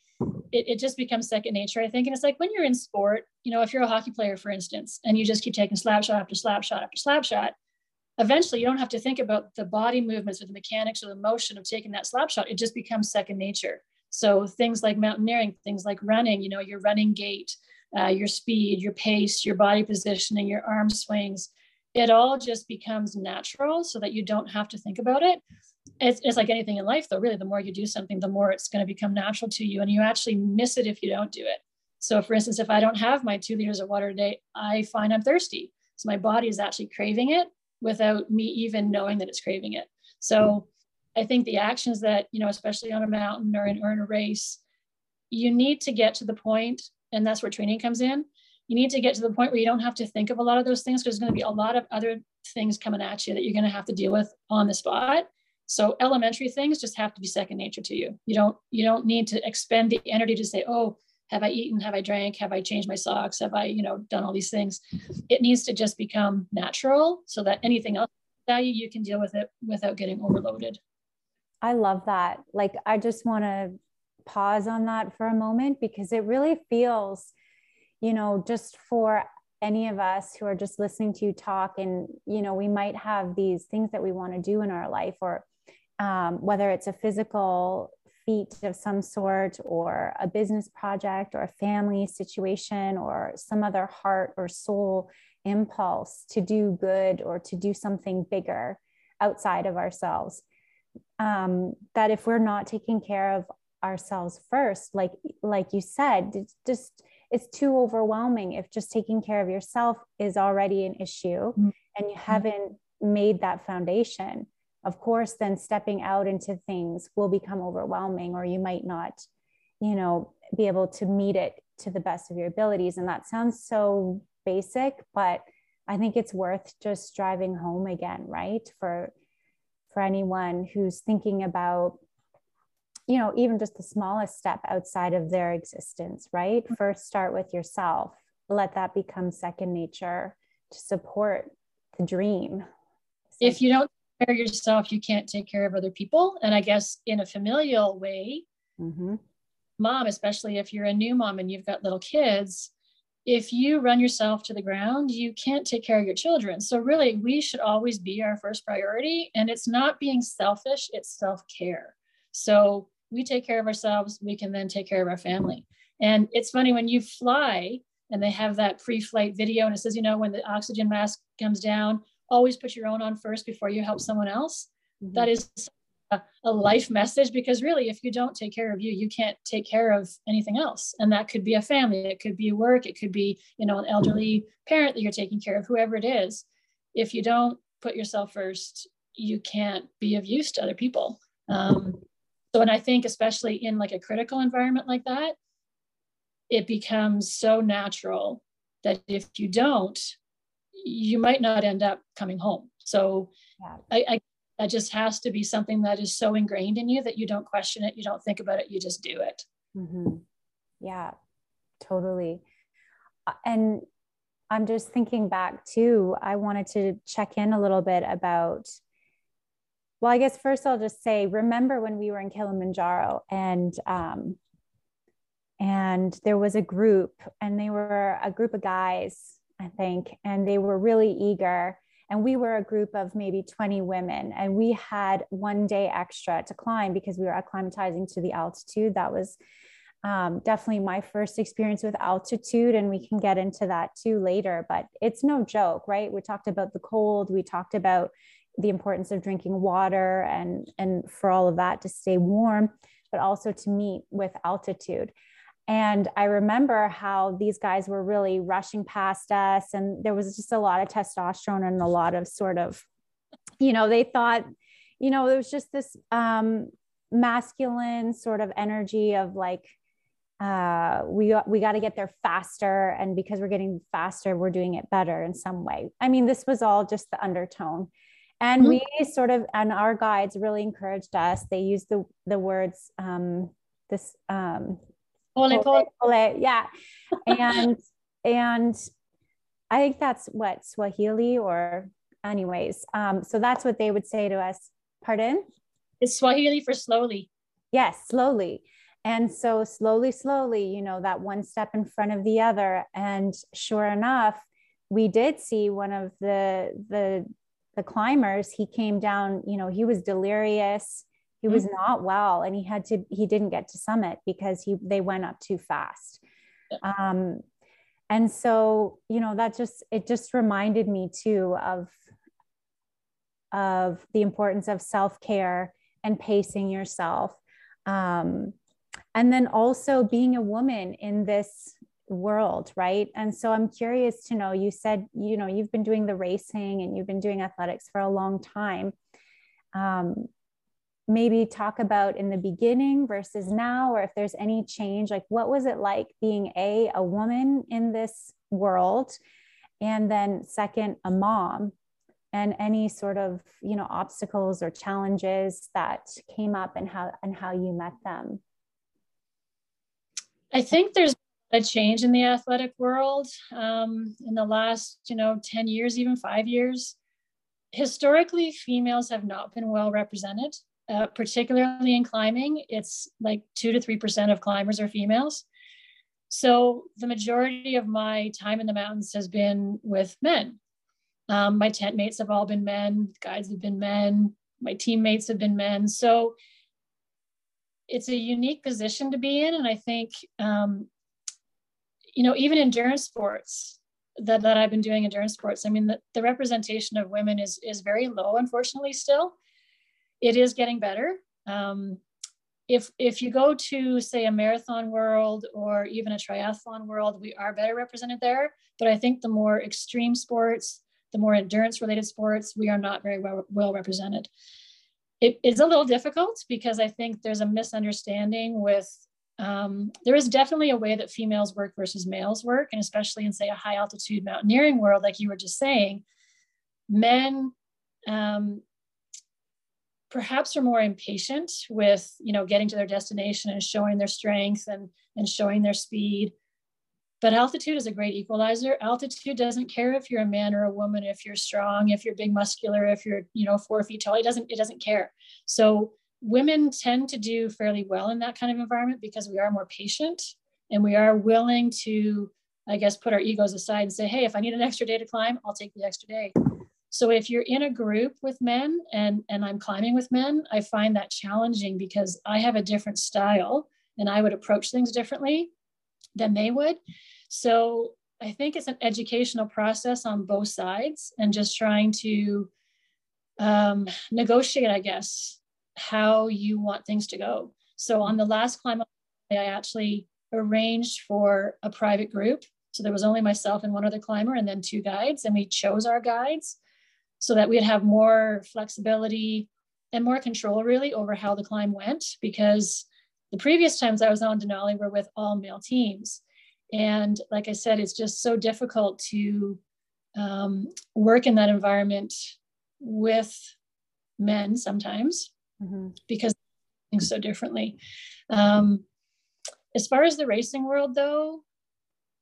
Speaker 2: it, it just becomes second nature, I think. And it's like when you're in sport, you know, if you're a hockey player, for instance, and you just keep taking slap shot after slap shot after slap shot, eventually you don't have to think about the body movements or the mechanics or the motion of taking that slap shot. It just becomes second nature. So things like mountaineering, things like running, you know, your running gait, uh, your speed, your pace, your body positioning, your arm swings, it all just becomes natural so that you don't have to think about it. It's, it's like anything in life, though, really, the more you do something, the more it's going to become natural to you. And you actually miss it if you don't do it. So, for instance, if I don't have my two liters of water a day, I find I'm thirsty. So, my body is actually craving it without me even knowing that it's craving it. So I think the actions that, you know, especially on a mountain or in, or in a race, you need to get to the point, and that's where training comes in. You need to get to the point where you don't have to think of a lot of those things because there's going to be a lot of other things coming at you that you're going to have to deal with on the spot. So elementary things just have to be second nature to you. You don't you don't need to expend the energy to say, oh, have i eaten have i drank have i changed my socks have i you know done all these things it needs to just become natural so that anything else value, you can deal with it without getting overloaded.
Speaker 1: I love that. Like, I just want to pause on that for a moment because it really feels, you know, just for any of us who are just listening to you talk and you know we might have these things that we want to do in our life or um, whether it's a physical feat of some sort or a business project or a family situation or some other heart or soul impulse to do good or to do something bigger outside of ourselves um, that if we're not taking care of ourselves first like like you said it's just it's too overwhelming if just taking care of yourself is already an issue mm-hmm. and you haven't made that foundation of course then stepping out into things will become overwhelming or you might not you know be able to meet it to the best of your abilities. And that sounds so basic but i think it's worth just driving home again right? For for anyone who's thinking about you know even just the smallest step outside of their existence right? First start with yourself. Let that become second nature to support the dream.
Speaker 2: If you don't care of yourself you can't take care of other people and i guess in a familial way mm-hmm. mom especially if you're a new mom and you've got little kids if you run yourself to the ground you can't take care of your children so really we should always be our first priority and it's not being selfish it's self-care so we take care of ourselves, we can then take care of our family. And it's funny when you fly and they have that pre flight video and it says, you know, when the oxygen mask comes down, always put your own on first before you help someone else. Mm-hmm. That is a, a, life message because really, if you don't take care of you, you can't take care of anything else. And that could be a family, it could be work, it could be, you know, an elderly parent that you're taking care of, whoever it is. If you don't put yourself first, you can't be of use to other people. Um, so, and I think especially in like a critical environment like that, it becomes so natural that if you don't, you might not end up coming home. So yeah. I, I that just has to be something that is so ingrained in you that you don't question it, you don't think about it, you just do it.
Speaker 1: Mm-hmm. Yeah, totally. Uh, and I'm just thinking back too, I wanted to check in a little bit about well, I guess first I'll just say, remember when we were in Kilimanjaro and um, and there was a group, and they were a group of guys, I think, and they were really eager. And we were a group of maybe 20 women, and we had one day extra to climb because we were acclimatizing to the altitude. That was um, definitely my first experience with altitude, and we can get into that too later. But it's no joke, right? We talked about the cold, we talked about the importance of drinking water and and for all of that to stay warm but also to meet with altitude and i remember how these guys were really rushing past us and there was just a lot of testosterone and a lot of sort of you know they thought you know it was just this um masculine sort of energy of like uh, we we got to get there faster, and because we're getting faster, we're doing it better in some way. I mean, this was all just the undertone, and mm-hmm. we sort of and our guides really encouraged us they used the the words um this um
Speaker 2: ole,
Speaker 1: pole, yeah. And [LAUGHS] and i think that's what swahili or anyways. Um so that's what they would say to us. Pardon?
Speaker 2: It's swahili for slowly.
Speaker 1: Yes slowly. And so slowly slowly you know that one step in front of the other. And sure enough we did see one of the the the climbers, he came down, you know, he was delirious. He was mm-hmm. not well and he had to, he didn't get to summit because he, they went up too fast. Um, and so, you know, that just, it just reminded me too of, of the importance of self-care and pacing yourself. Um, and then also being a woman in this world right and so i'm curious to know you said you know you've been doing the racing and you've been doing athletics for a long time um, maybe talk about in the beginning versus now or if there's any change like what was it like being a a woman in this world and then second a mom? And any sort of you know obstacles or challenges that came up and how and how you met them?
Speaker 2: I think there's a change in the athletic world um, in the last, you know, 10 years, even five years. historically, females have not been well represented, uh, particularly in climbing. It's like two to 3% of climbers are females. So the majority of my time in the mountains has been with men. Um, my tent mates have all been men, guides have been men, my teammates have been men. So it's a unique position to be in. And I think, um, you know, even endurance sports that, that I've been doing endurance sports, I mean, the, the representation of women is, is very low, unfortunately, still. It is getting better. Um, if, if you go to, say, a marathon world or even a triathlon world, we are better represented there. But I think the more extreme sports, the more endurance related sports, we are not very well, well represented. It is a little difficult because I think there's a misunderstanding with um, there is definitely a way that females work versus males work, and especially in say a high altitude mountaineering world, like you were just saying, men um, perhaps are more impatient with you know getting to their destination and showing their strength and and showing their speed but altitude is a great equalizer. Altitude doesn't care if you're a man or a woman, if you're strong, if you're big muscular, if you're, you know, four feet tall. It doesn't, it doesn't care. So women tend to do fairly well in that kind of environment because we are more patient and we are willing to, I guess, put our egos aside and say, hey, if I need an extra day to climb, I'll take the extra day. So if you're in a group with men and and I'm climbing with men, I find that challenging because I have a different style and I would approach things differently than they would. So I think it's an educational process on both sides and just trying to um, negotiate, I guess, how you want things to go. So on the last climb, I actually arranged for a private group. So there was only myself and one other climber, and then two guides, and we chose our guides so that we'd have more flexibility and more control really over how the climb went because the previous times I was on Denali were with all male teams. And like I said, it's just so difficult to um, work in that environment with men sometimes mm-hmm. because things so differently. Um, as far as the racing world, though,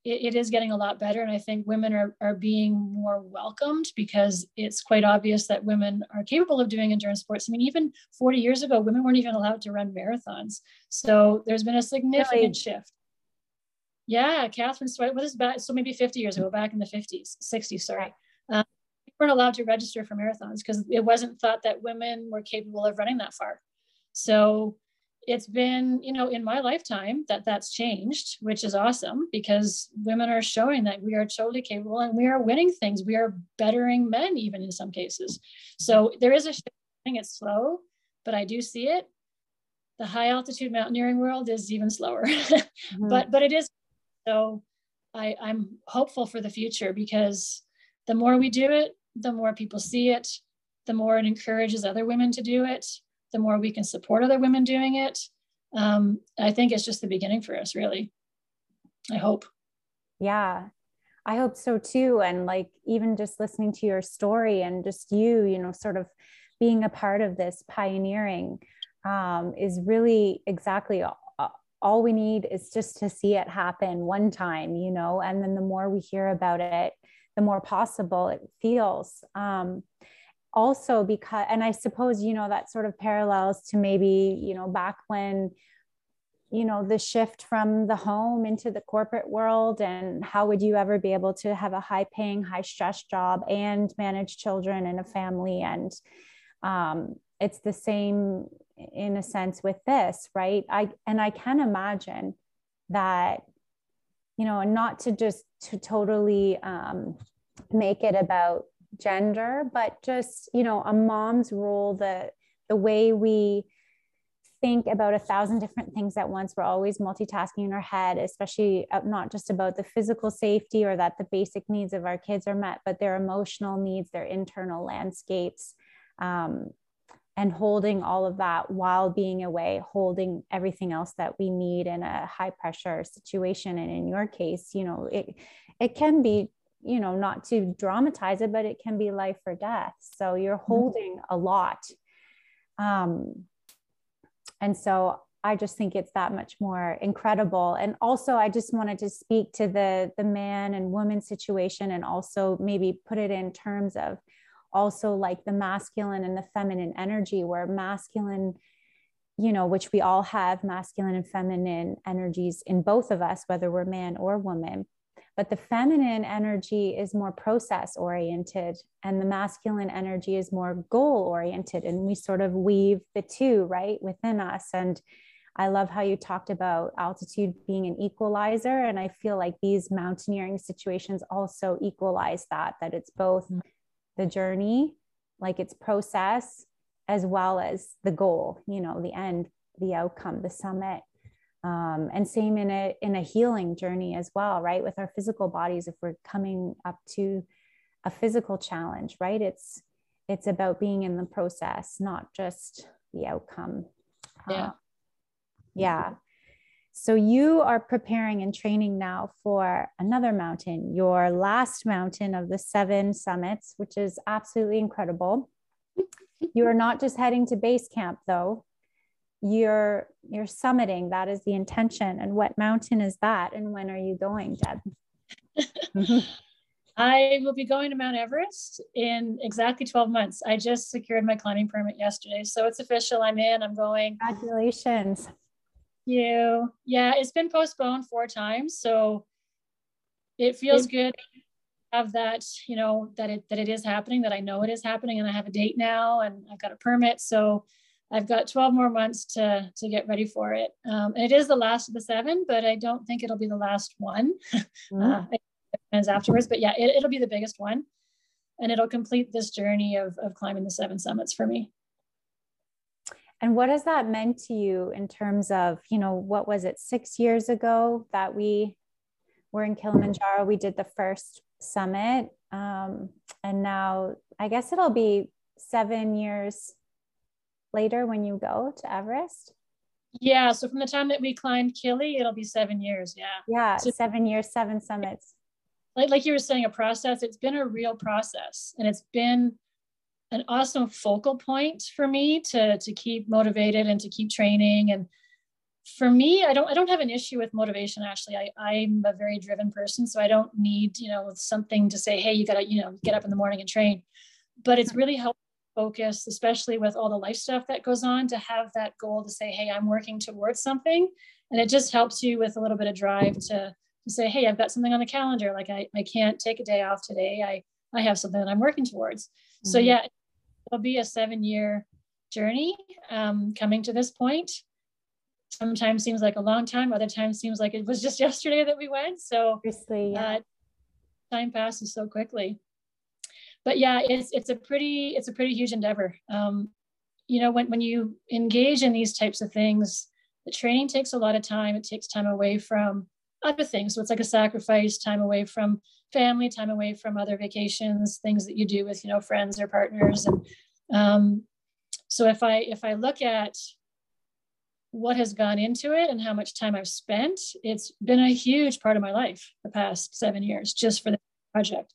Speaker 2: it, it is getting a lot better. And I think women are, are being more welcomed because it's quite obvious that women are capable of doing endurance sports. I mean, even 40 years ago, women weren't even allowed to run marathons. So there's been a significant really? shift. Yeah, Kathrine Switzer, what is back? So maybe 50 years ago, back in the 50s, 60s, sorry. Um, we weren't allowed to register for marathons because it wasn't thought that women were capable of running that far. So it's been, you know, in my lifetime that that's changed, which is awesome because women are showing that we are totally capable and we are winning things. We are bettering men, even in some cases. So there is a shift. It's slow, but I do see it. The high altitude mountaineering world is even slower, [LAUGHS] mm-hmm. but but it is so I, I'm hopeful for the future because the more we do it, the more people see it, the more it encourages other women to do it, the more we can support other women doing it. Um, I think it's just the beginning for us, really. I hope.
Speaker 1: Yeah, I hope so too. And like, even just listening to your story and just you, you know, sort of being a part of this pioneering um, is really exactly all we need is just to see it happen one time, you know, and then the more we hear about it, the more possible it feels. Um, also, because, and I suppose, you know, that sort of parallels to maybe, you know, back when, you know, the shift from the home into the corporate world, and how would you ever be able to have a high paying, high stress job and manage children and a family? And um, it's the same in a sense with this right i and i can imagine that you know and not to just to totally um, make it about gender but just you know a mom's role the the way we think about a thousand different things at once we're always multitasking in our head especially not just about the physical safety or that the basic needs of our kids are met but their emotional needs their internal landscapes um, and holding all of that while being away, holding everything else that we need in a high pressure situation. And in your case, you know, it it can be, you know, not to dramatize it, but it can be life or death. So you're mm-hmm. holding a lot. Um, and so I just think it's that much more incredible. And also, I just wanted to speak to the the man and woman situation, and also maybe put it in terms of also like the masculine and the feminine energy where masculine you know which we all have masculine and feminine energies in both of us whether we're man or woman but the feminine energy is more process oriented and the masculine energy is more goal oriented and we sort of weave the two right within us and I love how you talked about altitude being an equalizer. And I feel like these mountaineering situations also equalize that, that it's both mm-hmm. the journey, like it's process, as well as the goal, you know, the end, the outcome, the summit. Um, and same in a in a healing journey as well, right? With our physical bodies, if we're coming up to a physical challenge, right? It's it's about being in the process, not just the outcome.
Speaker 2: Yeah.
Speaker 1: Uh, yeah. So you are preparing and training now for another mountain, your last mountain of the seven summits, which is absolutely incredible. You are not just heading to base camp though. You're you're summiting. That is the intention. And what mountain is that? And when are you going, Deb? [LAUGHS]
Speaker 2: I will be going to Mount Everest in exactly 12 months. I just secured my climbing permit yesterday. So it's official. I'm in. I'm going.
Speaker 1: Congratulations
Speaker 2: you. Yeah, it's been postponed four times, so it feels good to have that you know that it that it is happening that i know it is happening and i have a date now and i've got a permit so i've got 12 more months to to get ready for it um, and it is the last of the seven but i don't think it'll be the last one [LAUGHS] mm-hmm. uh, it depends afterwards but yeah it, it'll be the biggest one and it'll complete this journey of, of climbing the seven summits for me
Speaker 1: and what has that meant to you in terms of, you know, what was it, six years ago that we were in Kilimanjaro? We did the first summit. Um, and now I guess it'll be seven years later when you go to Everest.
Speaker 2: Yeah. So from the time that we climbed Kili, it'll be seven years. Yeah.
Speaker 1: Yeah. So, seven years, seven summits.
Speaker 2: Like, like you were saying, a process, it's been a real process and it's been an awesome focal point for me to to keep motivated and to keep training and for me i don't i don't have an issue with motivation actually i i'm a very driven person so i don't need you know something to say hey you gotta you know get up in the morning and train but it's mm-hmm. really helpful focus especially with all the life stuff that goes on to have that goal to say hey i'm working towards something and it just helps you with a little bit of drive to to say hey i've got something on the calendar like i, I can't take a day off today i i have something that i'm working towards mm-hmm. so yeah it'll be a seven year journey um, coming to this point. Sometimes seems like a long time, other times seems like it was just [LAUGHS] yesterday that we went. So
Speaker 1: yeah. uh,
Speaker 2: time passes so quickly. But yeah, it's it's a pretty it's a pretty huge endeavor. Um, you know, when when you engage in these types of things, the training takes a lot of time. It takes time away from other things. So it's like a sacrifice, time away from family, time away from other vacations, things that you do with, you know, friends or partners. And um, so if I if I look at what has gone into it and how much time I've spent, it's been a huge part of my life the past seven years just for the project.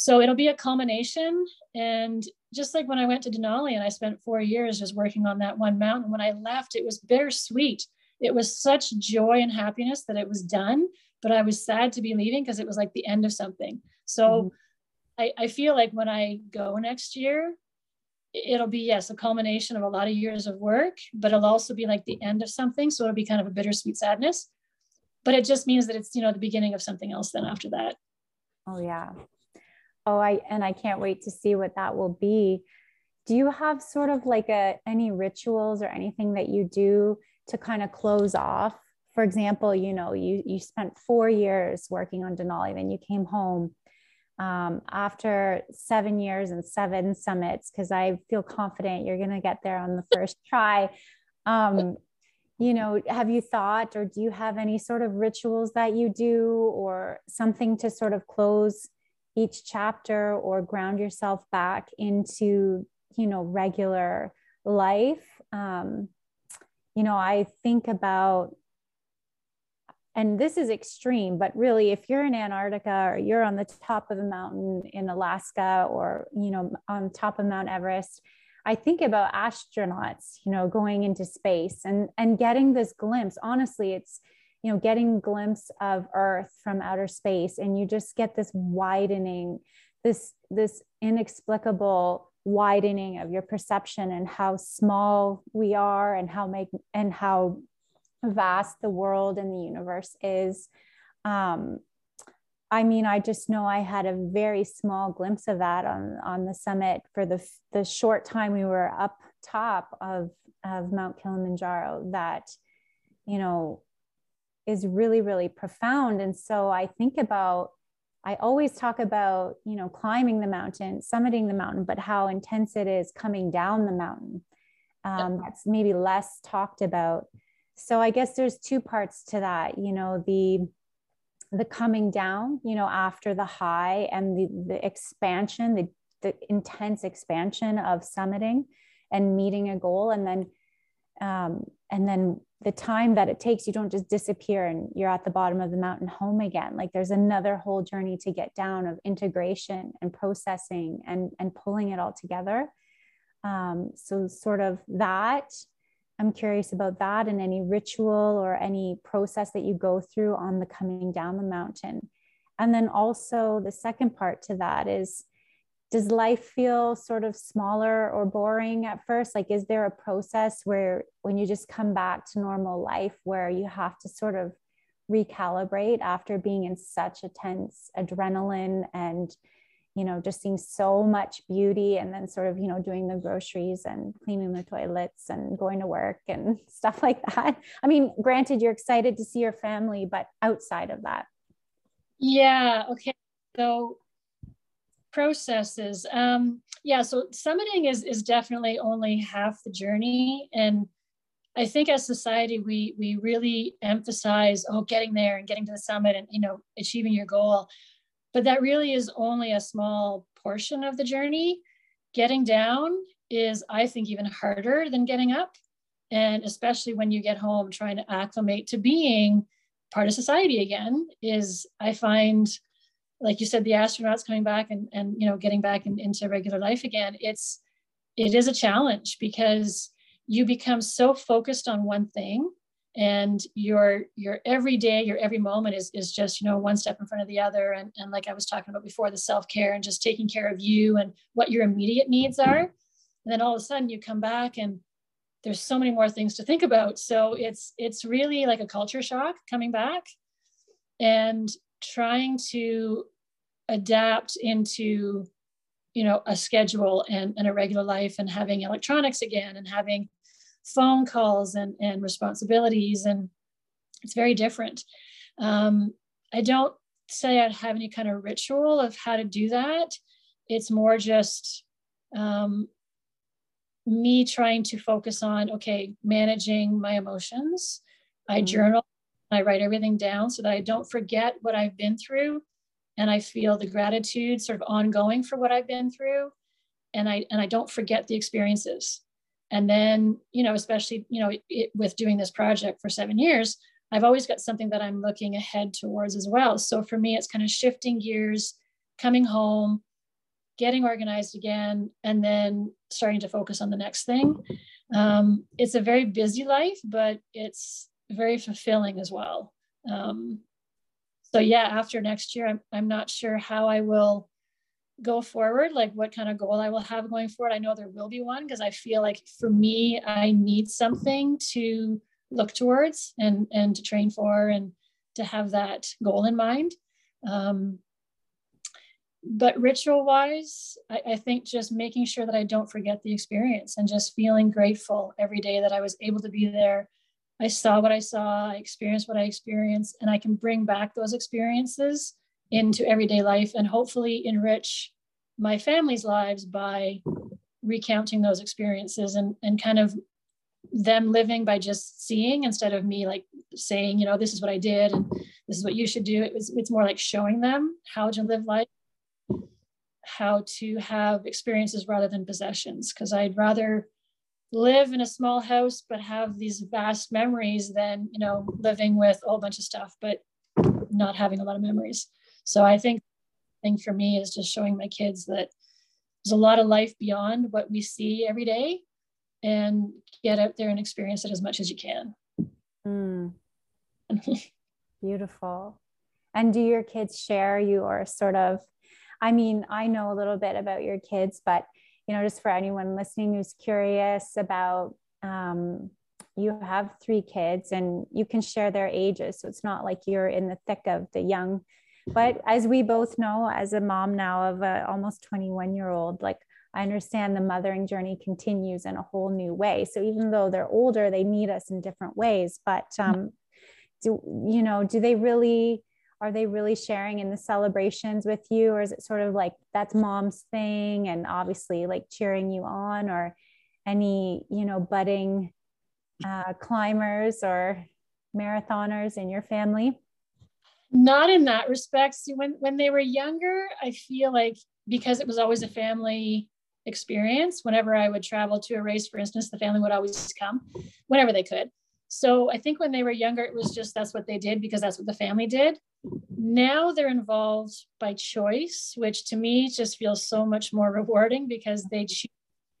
Speaker 2: So it'll be a culmination. And just like when I went to Denali and I spent four years just working on that one mountain, when I left, it was bittersweet. It was such joy and happiness that it was done but i was sad to be leaving because it was like the end of something. So mm-hmm. I, I feel like when i go next year it'll be yes a culmination of a lot of years of work but it'll also be like the end of something. So it'll be kind of a bittersweet sadness. But it just means that it's you know the beginning of something else then after that.
Speaker 1: Oh yeah oh i and i can't wait to see what that will be. Do you have sort of like a any rituals or anything that you do to kind of close off? For example you know you you spent four years working on denali then you came home um, after seven years and seven summits because i feel confident you're going to get there on the first [LAUGHS] try. Um, you know have you thought or do you have any sort of rituals that you do or something to sort of close each chapter or ground yourself back into you know regular life um, you know, I think about, and this is extreme, but really, if you're in Antarctica or you're on the top of a mountain in Alaska or, you know, on top of Mount Everest, I think about astronauts, you know, going into space and and getting this glimpse. Honestly, it's you know, getting glimpse of Earth from outer space, and you just get this widening this this inexplicable widening of your perception and how small we are and how make and how vast the world and the universe is um, I mean, I just know I had a very small glimpse of that on on the summit for the the short time we were up top of of Mount Kilimanjaro. That you know is really really profound. And so I think about I always talk about you know climbing the mountain, summiting the mountain, but how intense it is coming down the mountain. Um, that's maybe less talked about. So I guess there's two parts to that. You know the the coming down, you know, after the high and the, the expansion, the, the intense expansion of summiting and meeting a goal. And then, um, and then the time that it takes, you don't just disappear and you're at the bottom of the mountain home again. Like there's another whole journey to get down of integration and processing and, and pulling it all together. Um, so sort of that I'm curious about that and any ritual or any process that you go through on the coming down the mountain. And then also, the second part to that is does life feel sort of smaller or boring at first? Like, is there a process where when you just come back to normal life where you have to sort of recalibrate after being in such a tense adrenaline and you know, just seeing so much beauty and then sort of, you know, doing the groceries and cleaning the toilets and going to work and [LAUGHS] stuff like that. I mean, granted, you're excited to see your family, but outside of that.
Speaker 2: Yeah. Okay. So processes. Um, yeah. So summiting is, is definitely only half the journey. And I think as society, we, we really emphasize, oh, getting there and getting to the summit and, you know, achieving your goal but that really is only a small portion of the journey. Getting down is, I think, even harder than getting up. And especially when you get home trying to acclimate to being part of society again, is I find, like you said, the astronauts coming back and, and you know, getting back in, into regular life again, it's it is a challenge because you become so focused on one thing and your your every day your every moment is is just you know one step in front of the other. And and like i was talking about before the self-care and just taking care of you and what your immediate needs are. And then all of a sudden you come back and there's so many more things to think about. So it's it's really like a culture shock coming back. And trying to adapt into you know a schedule and, and a regular life and having electronics again and having phone calls and, and responsibilities and it's very different. Um, i don't say i'd have any kind of ritual of how to do that. It's more just um, me trying to focus on okay managing my emotions. I mm-hmm. journal i write everything down so that i don't forget what i've been through. And i feel the gratitude sort of ongoing for what i've been through. And i and i don't forget the experiences. And then you know especially you know it, with doing this project for seven years i've always got something that i'm looking ahead towards as well. So for me it's kind of shifting gears coming home getting organized again and then starting to focus on the next thing. Um, it's a very busy life but it's very fulfilling as well um, so yeah after next year I'm, I'm not sure how i will go forward, like what kind of goal I will have going forward. I know there will be one because I feel like for me, I need something to look towards and and to train for and to have that goal in mind. Um, but ritual wise, I, I think just making sure that I don't forget the experience and just feeling grateful every day that I was able to be there. I saw what I saw, I experienced what I experienced, and I can bring back those experiences into everyday life and hopefully enrich my family's lives by recounting those experiences and, and kind of them living by just seeing instead of me like saying, you know, this is what I did and this is what you should do. It was it's more like showing them how to live life, how to have experiences rather than possessions. Because I'd rather live in a small house but have these vast memories than, you know, living with a whole bunch of stuff but not having a lot of memories. So I think thing for me is just showing my kids that there's a lot of life beyond what we see every day and get out there and experience it as much as you can. Mm. [LAUGHS]
Speaker 1: Beautiful. And do your kids share your sort of I mean, I know a little bit about your kids, but you know, just for anyone listening who's curious about, um, you have three kids and you can share their ages. So it's not like you're in the thick of the young. But as we both know, as a mom now of a almost 21 year old, like I understand the mothering journey continues in a whole new way. So even though they're older, they need us in different ways. But um, do you know? Do they really? Are they really sharing in the celebrations with you, or is it sort of like that's mom's thing, and obviously like cheering you on, or any you know budding uh, climbers or marathoners in your family?
Speaker 2: Not in that respect. See, when when they were younger, I feel like because it was always a family experience. Whenever I would travel to a race, for instance, the family would always come whenever they could. So I think when they were younger, it was just that's what they did because that's what the family did. Now they're involved by choice, which to me just feels so much more rewarding because they choose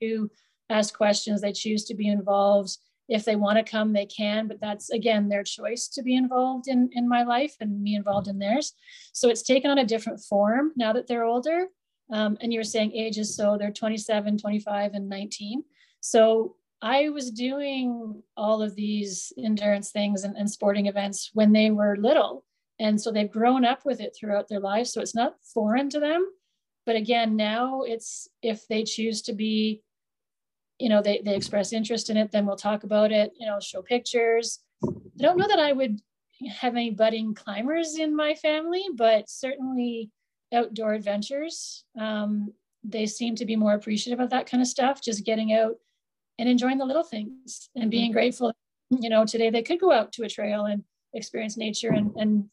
Speaker 2: to ask questions, they choose to be involved. If they want to come they can but that's again their choice to be involved in in my life and me involved in theirs. So it's taken on a different form now that they're older. Um, and you were saying ages so they're 27 25 and 19 so i was doing all of these endurance things and, and sporting events when they were little. And so they've grown up with it throughout their lives. So it's not foreign to them. But again now it's if they choose to be you know they, they express interest in it then we'll talk about it you know show pictures. I don't know that i would have any budding climbers in my family but certainly outdoor adventures um, they seem to be more appreciative of that kind of stuff just getting out and enjoying the little things and being mm-hmm. grateful you know today they could go out to a trail and experience nature and, and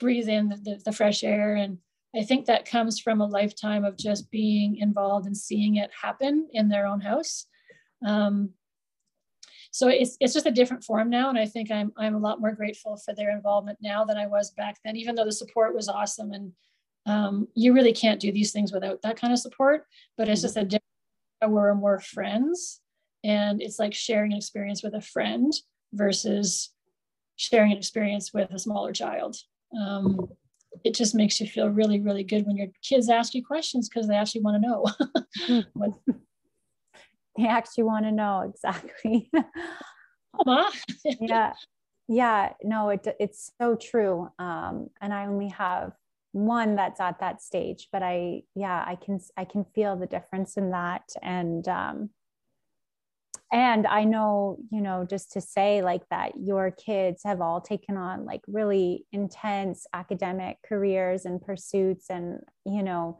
Speaker 2: breathe in the, the fresh air and i think that comes from a lifetime of just being involved and seeing it happen in their own house um, so it's, it's just a different form now. And I think I'm, I'm a lot more grateful for their involvement now than I was back then, even though the support was awesome. And um, you really can't do these things without that kind of support, but it's just a different we're more friends. And it's like sharing an experience with a friend versus sharing an experience with a smaller child. Um, it just makes you feel really, really good when your kids ask you questions because they actually want to know. [LAUGHS] What,
Speaker 1: they actually want to know exactly. [LAUGHS] Yeah. Yeah no it, it's so true. Um, and i only have one that's at that stage but i yeah i can i can feel the difference in that. And um and i know you know just to say like that your kids have all taken on like really intense academic careers and pursuits and you know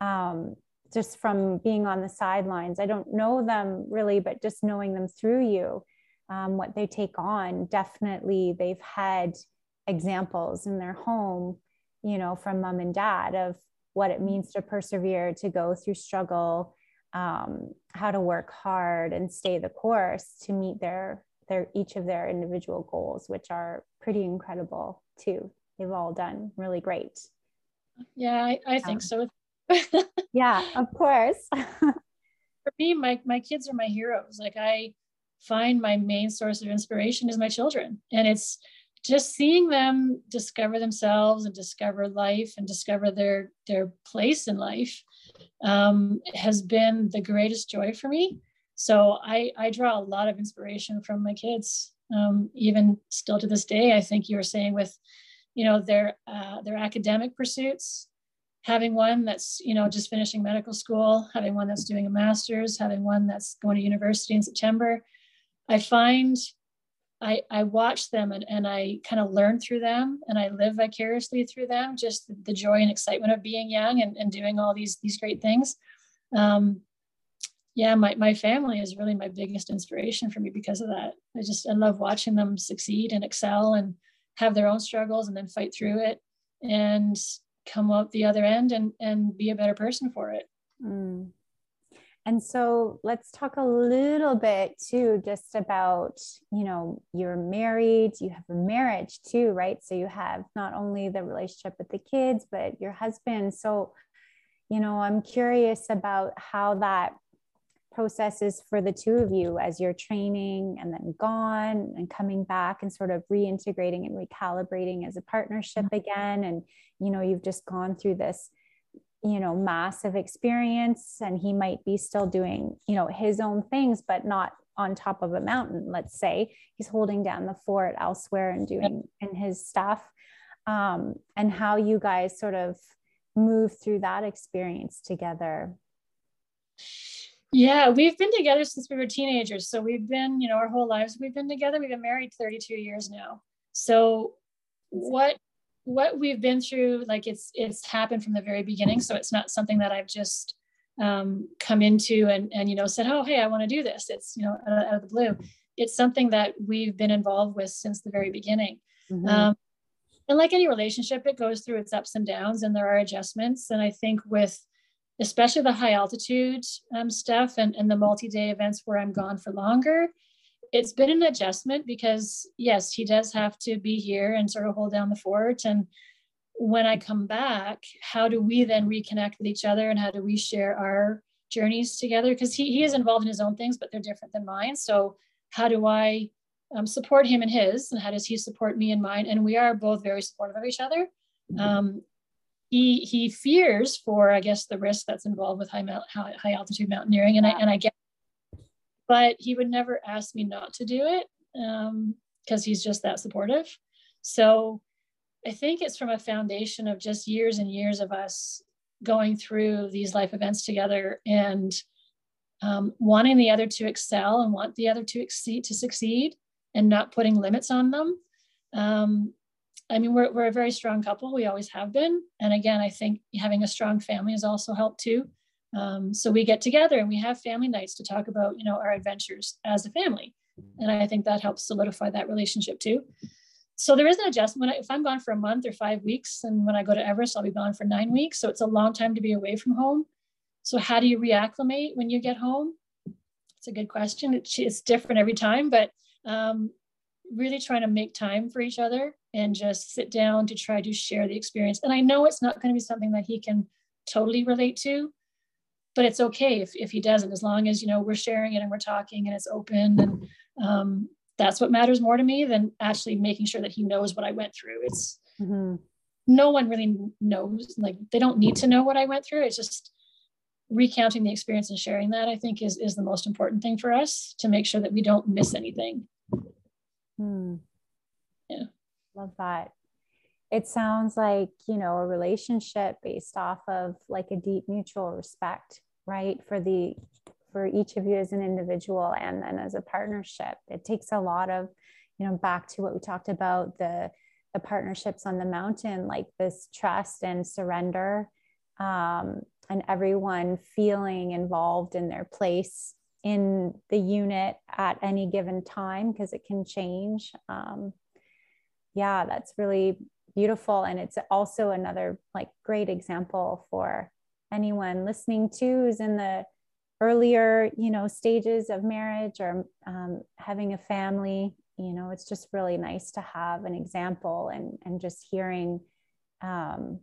Speaker 1: um just from being on the sidelines. I don't know them really, but just knowing them through you, um, what they take on, definitely they've had examples in their home, you know, from mom and dad of what it means to persevere, to go through struggle, um, how to work hard and stay the course to meet their their each of their individual goals, which are pretty incredible too. They've all done really great.
Speaker 2: Yeah, I, I think um, so [LAUGHS]
Speaker 1: yeah, of course. [LAUGHS]
Speaker 2: For me, my, my kids are my heroes. Like I find my main source of inspiration is my children. And it's just seeing them discover themselves and discover life and discover their their place in life um, has been the greatest joy for me. So I, I draw a lot of inspiration from my kids. Um, even still to this day, I think you were saying with, you know, their uh, their academic pursuits having one that's you know just finishing medical school having one that's doing a master's having one that's going to university in september i find i i watch them and, and i kind of learn through them and i live vicariously through them just the, joy and excitement of being young and, and doing all these these great things. Um, yeah my, my family is really my biggest inspiration for me because of that. I just i love watching them succeed and excel and have their own struggles and then fight through it and come out the other end and and be a better person for it. Mm.
Speaker 1: And so let's talk a little bit too just about you know you're married you have a marriage too right? So you have not only the relationship with the kids but your husband. So you know i'm curious about how that processes for the two of you as you're training and then gone and coming back and sort of reintegrating and recalibrating as a partnership mm-hmm. again. And you know you've just gone through this you know massive experience and he might be still doing you know his own things but not on top of a mountain let's say. He's holding down the fort elsewhere and doing in his stuff. Um, and how you guys sort of move through that experience together.
Speaker 2: Yeah we've been together since we were teenagers. So we've been you know our whole lives we've been together. We've been married 32 years now. So what what we've been through like it's it's happened from the very beginning. So it's not something that i've just um, come into and and you know said oh hey i want to do this. It's you know out, out, of the blue. It's something that we've been involved with since the very beginning. Mm-hmm. um, and like any relationship it goes through its ups and downs and there are adjustments. And i think with especially the high altitude um, stuff and, and the multi-day events where i'm gone for longer it's been an adjustment because yes he does have to be here and sort of hold down the fort. And when i come back how do we then reconnect with each other and how do we share our journeys together? Because he, he is involved in his own things but they're different than mine. So how do i um, support him and his? And how does he support me and mine? And we are both very supportive of each other. Mm-hmm. um, he he fears for i guess the risk that's involved with high, high, high altitude mountaineering. And i and i get but he would never ask me not to do it because um, he's just that supportive. So I think it's from a foundation of just years and years of us going through these life events together and um, wanting the other to excel and want the other to exceed to succeed and not putting limits on them. Um, I mean, we're, we're a very strong couple. We always have been. And again, I think having a strong family has also helped too. Um, so we get together and we have family nights to talk about, you know, our adventures as a family. And I think that helps solidify that relationship too. So there is an adjustment. I, if I'm gone for a month or five weeks, and when I go to Everest, I'll be gone for nine weeks. So it's a long time to be away from home. So how do you reacclimate when you get home? It's a good question. It's, it's different every time, but um, really trying to make time for each other and just sit down to try to share the experience. And I know it's not going to be something that he can totally relate to, but it's okay if, if he doesn't as long as you know we're sharing it and we're talking and it's open and um, that's what matters more to me than actually making sure that he knows what i went through. It's mm-hmm. no one really knows like they don't need to know what i went through. It's just recounting the experience and sharing that i think is is the most important thing for us to make sure that we don't miss anything.
Speaker 1: Hmm. yeah. Love that it sounds like you know a relationship based off of like a deep mutual respect right for the for each of you as an individual and then as a partnership. It takes a lot of you know back to what we talked about the the partnerships on the mountain like this trust and surrender um, and everyone feeling involved in their place in the unit at any given time because it can change um, yeah that's really beautiful. And it's also another like great example for anyone listening to who's in the earlier you know stages of marriage or um, having a family. You know it's just really nice to have an example and and just hearing um,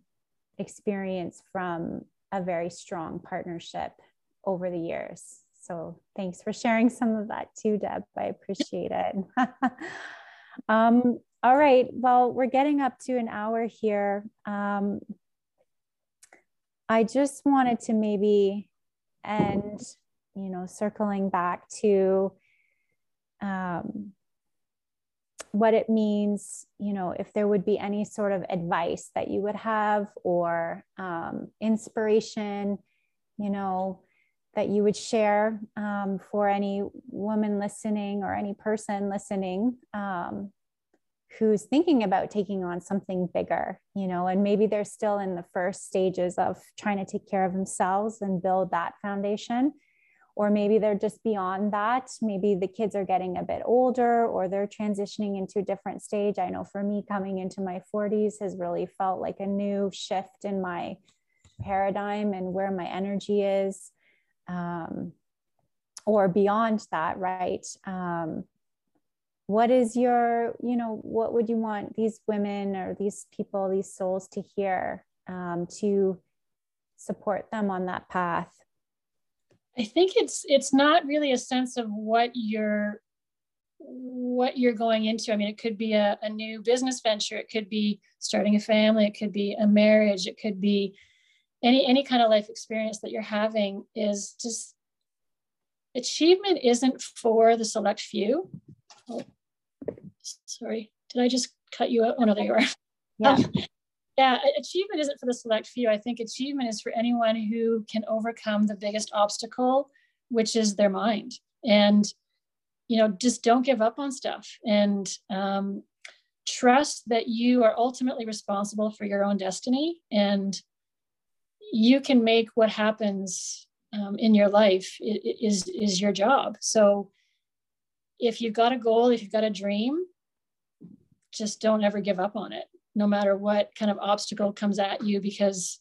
Speaker 1: experience from a very strong partnership over the years. So thanks for sharing some of that too deb. I appreciate it. [LAUGHS] Um, all right. Well, we're getting up to an hour here. Um, I just wanted to maybe end, you know, circling back to um, what it means, you know, if there would be any sort of advice that you would have or um, inspiration, you know, that you would share um, for any woman listening or any person listening um, who's thinking about taking on something bigger, you know, and maybe they're still in the first stages of trying to take care of themselves and build that foundation. Or maybe they're just beyond that. Maybe the kids are getting a bit older or they're transitioning into a different stage. I know for me, coming into my 40s has really felt like a new shift in my paradigm and where my energy is. Um, or beyond that, right? Um, what is your you know what would you want these women or these people these souls to hear um, to support them on that path?
Speaker 2: I think it's it's not really a sense of what you're what you're going into. I mean it could be a, a new business venture. It could be starting a family. It could be a marriage. It could be any any kind of life experience that you're having is just achievement isn't for the select few. Sorry, did I just cut you out? Oh no, there you are. Yeah. Um, yeah, achievement isn't for the select few. I think achievement is for anyone who can overcome the biggest obstacle, which is their mind. And, you know, just don't give up on stuff and um, trust that you are ultimately responsible for your own destiny and you can make what happens um, in your life is, is your job. So if you've got a goal, if you've got a dream, just don't ever give up on it no matter what kind of obstacle comes at you because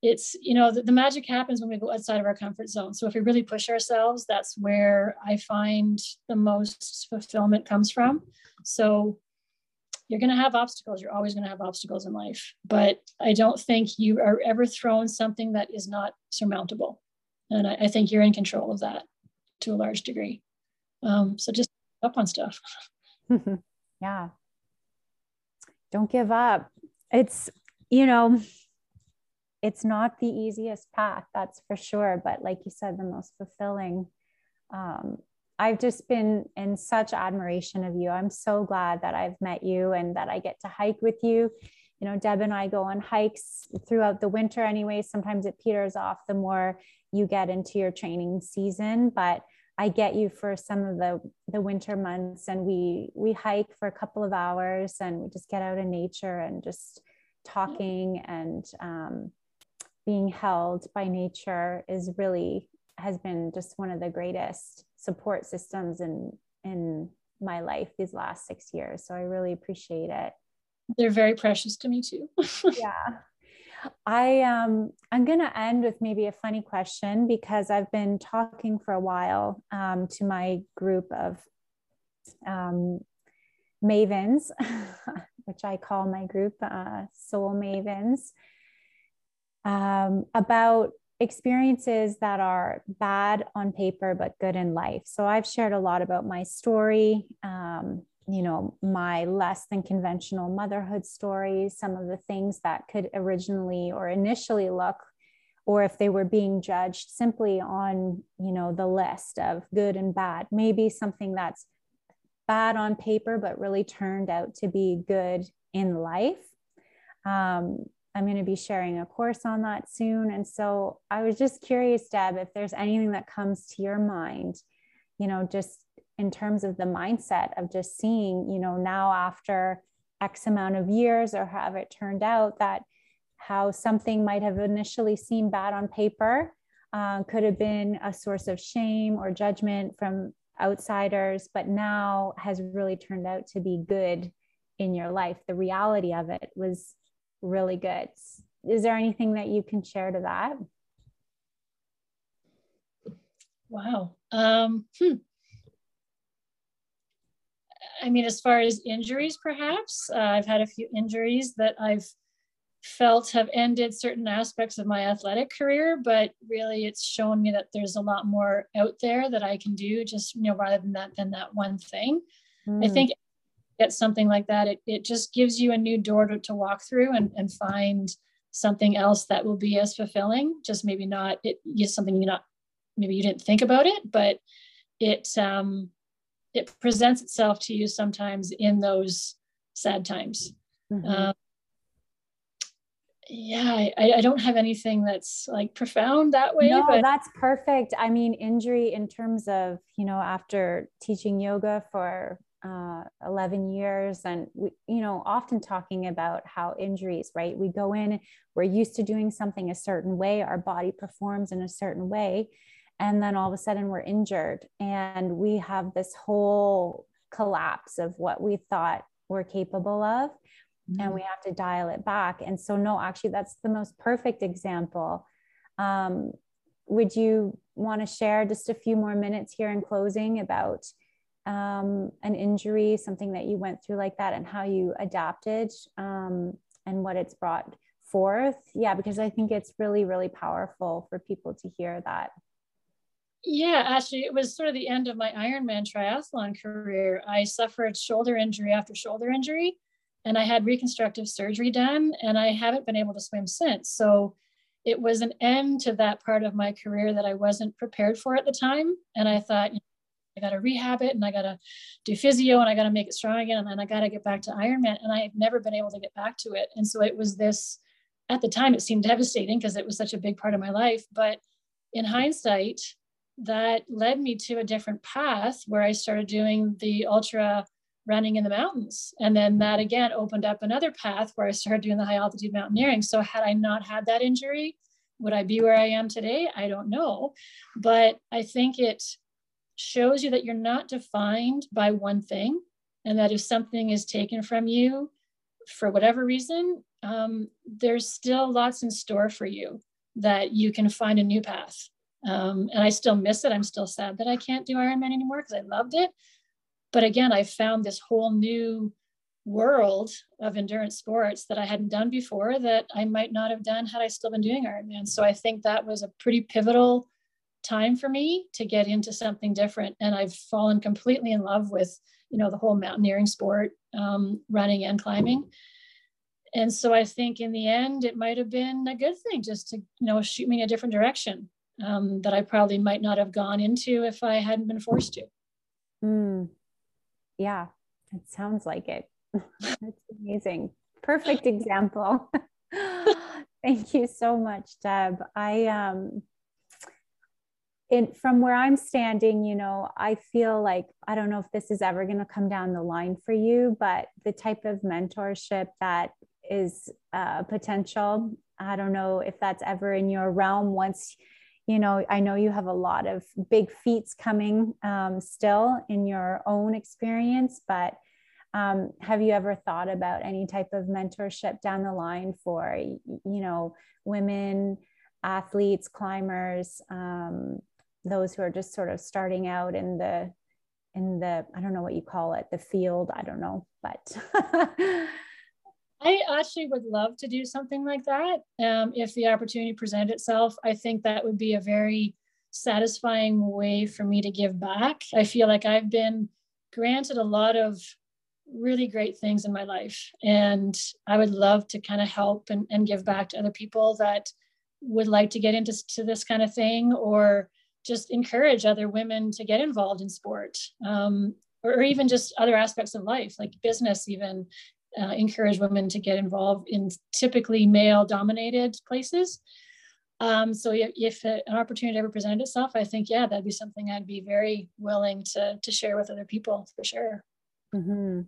Speaker 2: it's you know the, the, magic happens when we go outside of our comfort zone. So if we really push ourselves that's where i find the most fulfillment comes from. So you're going to have obstacles. You're always going to have obstacles in life but i don't think you are ever thrown something that is not surmountable. And i, I think you're in control of that to a large degree. Um, so just up on stuff [LAUGHS]
Speaker 1: yeah don't give up. It's, you know, it's not the easiest path, that's for sure. But like you said, the most fulfilling. Um, I've just been in such admiration of you. I'm so glad that I've met you and that I get to hike with you. You know, Deb and I go on hikes throughout the winter anyway. Sometimes it peters off the more you get into your training season. But I get you for some of the the winter months and we we hike for a couple of hours and we just get out in nature and just talking and um, being held by nature is really has been just one of the greatest support systems in in my life these last six years. So i really appreciate it.
Speaker 2: They're very precious to me too. [LAUGHS]
Speaker 1: Yeah I um I'm gonna end with maybe a funny question because I've been talking for a while um, to my group of um, mavens, [LAUGHS] which I call my group uh, soul mavens, um, about experiences that are bad on paper but good in life. So I've shared a lot about my story, um, you know my less than conventional motherhood stories some of the things that could originally or initially look or if they were being judged simply on you know the list of good and bad. Maybe something that's bad on paper but really turned out to be good in life. Um, i'm going to be sharing a course on that soon. And so i was just curious deb if there's anything that comes to your mind you know just in terms of the mindset of just seeing, you know, now after X amount of years or have it turned out that how something might have initially seemed bad on paper uh, could have been a source of shame or judgment from outsiders, but now has really turned out to be good in your life. The reality of it was really good. Is there anything that you can share to that?
Speaker 2: Wow. Um, hmm. I mean, as far as injuries, perhaps, uh, I've had a few injuries that I've felt have ended certain aspects of my athletic career, but really it's shown me that there's a lot more out there that I can do just, you know, rather than that, than that one thing. Mm. I hmm. think get something like that, it, it just gives you a new door to, to walk through and, and find something else that will be as fulfilling. Just maybe not, it is something you not, maybe you didn't think about it, but it, um, it presents itself to you sometimes in those sad times. Mm-hmm. Um, yeah, I, I don't have anything that's like profound that way.
Speaker 1: No, but... that's perfect. I mean, injury in terms of, you know, after teaching yoga for uh, 11 years and we, you know, often talking about how injuries, right? We go in, we're used to doing something a certain way, our body performs in a certain way and then all of a sudden we're injured and we have this whole collapse of what we thought we're capable of mm-hmm. and we have to dial it back. And so no actually that's the most perfect example. Um, would you want to share just a few more minutes here in closing about um, an injury something that you went through like that and how you adapted um, and what it's brought forth? Yeah because i think it's really really powerful for people to hear that
Speaker 2: yeah, actually, it was sort of the end of my Ironman triathlon career. I suffered shoulder injury after shoulder injury, and I had reconstructive surgery done, and I haven't been able to swim since. So it was an end to that part of my career that I wasn't prepared for at the time. And I thought, I got to rehab it and I got to do physio and I got to make it strong again. And then I got to get back to Ironman. And I had never been able to get back to it. And so it was this, at the time, it seemed devastating because it was such a big part of my life. But in hindsight, that led me to a different path where I started doing the ultra running in the mountains. And then that again opened up another path where I started doing the high altitude mountaineering. So, had I not had that injury, would I be where I am today? I don't know. But I think it shows you that you're not defined by one thing, and that if something is taken from you for whatever reason, um, there's still lots in store for you that you can find a new path. Um, and I still miss it. I'm still sad that I can't do Ironman anymore because I loved it. But again, I found this whole new world of endurance sports that I hadn't done before that I might not have done had I still been doing Ironman. So I think that was a pretty pivotal time for me to get into something different. And I've fallen completely in love with, you know, the whole mountaineering sport, um, running and climbing. And so I think in the end, it might have been a good thing just to, you know, shoot me in a different direction um, that I probably might not have gone into if I hadn't been forced to.
Speaker 1: Mm. Yeah, it sounds like it. [LAUGHS] That's amazing. Perfect example. [LAUGHS] Thank you so much, Deb. I um in from where I'm standing, you know, I feel like I don't know if this is ever going to come down the line for you, but the type of mentorship that is uh, potential, I don't know if that's ever in your realm once you know i know you have a lot of big feats coming um, still in your own experience but um, have you ever thought about any type of mentorship down the line for you know women athletes climbers um, those who are just sort of starting out in the in the i don't know what you call it the field i don't know but [LAUGHS]
Speaker 2: I actually would love to do something like that. Um, if the opportunity presented itself, I think that would be a very satisfying way for me to give back. I feel like I've been granted a lot of really great things in my life. And I would love to kind of help and, and give back to other people that would like to get into to this kind of thing or just encourage other women to get involved in sport um, or, or, even just other aspects of life like business even uh, encourage women to get involved in typically male dominated places. Um, so if, if, an opportunity ever presented itself, I think, yeah, that'd be something I'd be very willing to, to share with other people for sure.
Speaker 1: Mm-hmm.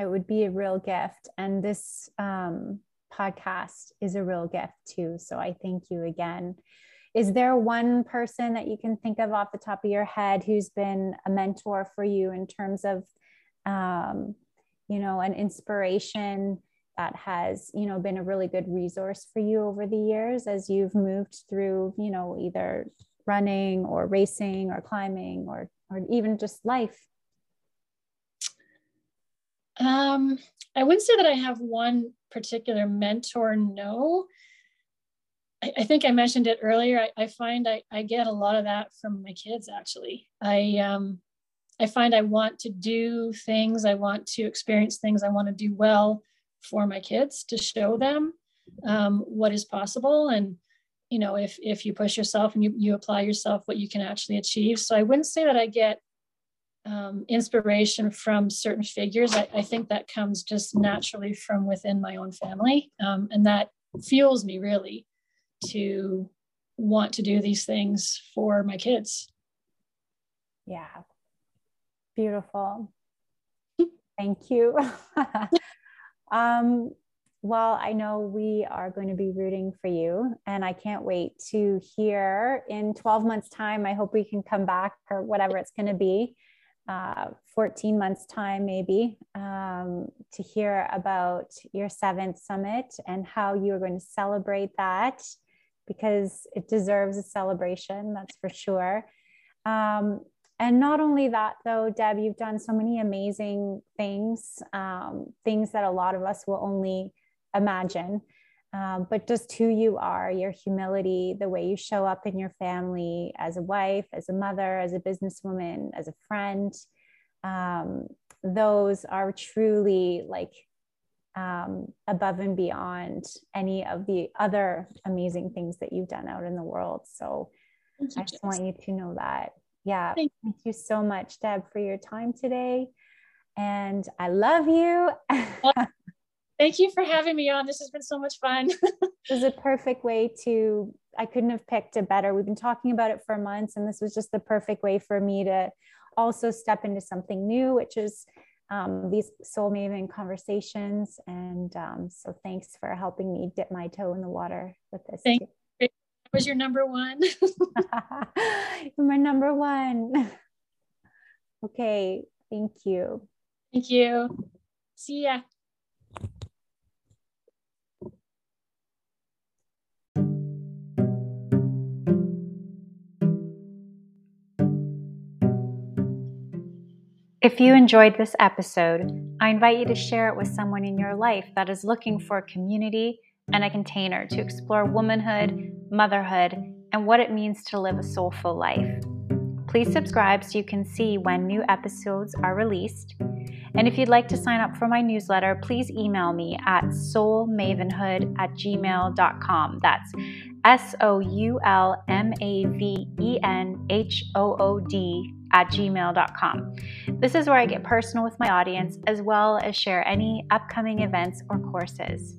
Speaker 1: It would be a real gift. And this um, podcast is a real gift too. So I thank you again. Is there one person that you can think of off the top of your head who's been a mentor for you in terms of um, you know, an inspiration that has, you know, been a really good resource for you over the years as you've moved through, you know, either running or racing or climbing or or even just life?
Speaker 2: Um, I wouldn't say that I have one particular mentor, no. I, I think I mentioned it earlier. I, I find I, I get a lot of that from my kids actually. I um I find I want to do things, I want to experience things, I want to do well for my kids to show them um, what is possible. And, you know, if, if you push yourself and you, you apply yourself, what you can actually achieve. So I wouldn't say that I get um, inspiration from certain figures. I, I, think that comes just naturally from within my own family. Um, and that fuels me really to want to do these things for my kids.
Speaker 1: Yeah, Beautiful. [LAUGHS] Thank you. [LAUGHS] um, well, I know we are going to be rooting for you, and I can't wait to hear in 12 months' time. I hope we can come back or whatever it's going to be, uh, 14 months' time, maybe, um, to hear about your seventh summit and how you are going to celebrate that because it deserves a celebration, that's for sure. Um, and not only that though deb you've done so many amazing things um, things that a lot of us will only imagine um, but just who you are your humility the way you show up in your family as a wife as a mother as a businesswoman as a friend um, those are truly like um, above and beyond any of the other amazing things that you've done out in the world. So you, I just want you to know that. Yeah. Thank, Thank you so much, Deb, for your time today. And I love you. [LAUGHS]
Speaker 2: Thank you for having me on. This has been so much fun. [LAUGHS]
Speaker 1: this is a perfect way to, I couldn't have picked a better. We've been talking about it for months, and this was just the perfect way for me to also step into something new, which is um, these soul maven conversations. And um, so thanks for helping me dip my toe in the water with this.
Speaker 2: Thank you. Was your number one? [LAUGHS] [LAUGHS]
Speaker 1: My number one. [LAUGHS] Okay. Thank you.
Speaker 2: Thank you. See ya.
Speaker 1: If you enjoyed this episode, I invite you to share it with someone in your life that is looking for a community and a container to explore womanhood, motherhood, and what it means to live a soulful life. Please subscribe so you can see when new episodes are released. And if you'd like to sign up for my newsletter, please email me at soulmavenhood at gmail.com. That's S O U L M A V E N H O O D at gmail.com. This is where I get personal with my audience as well as share any upcoming events or courses.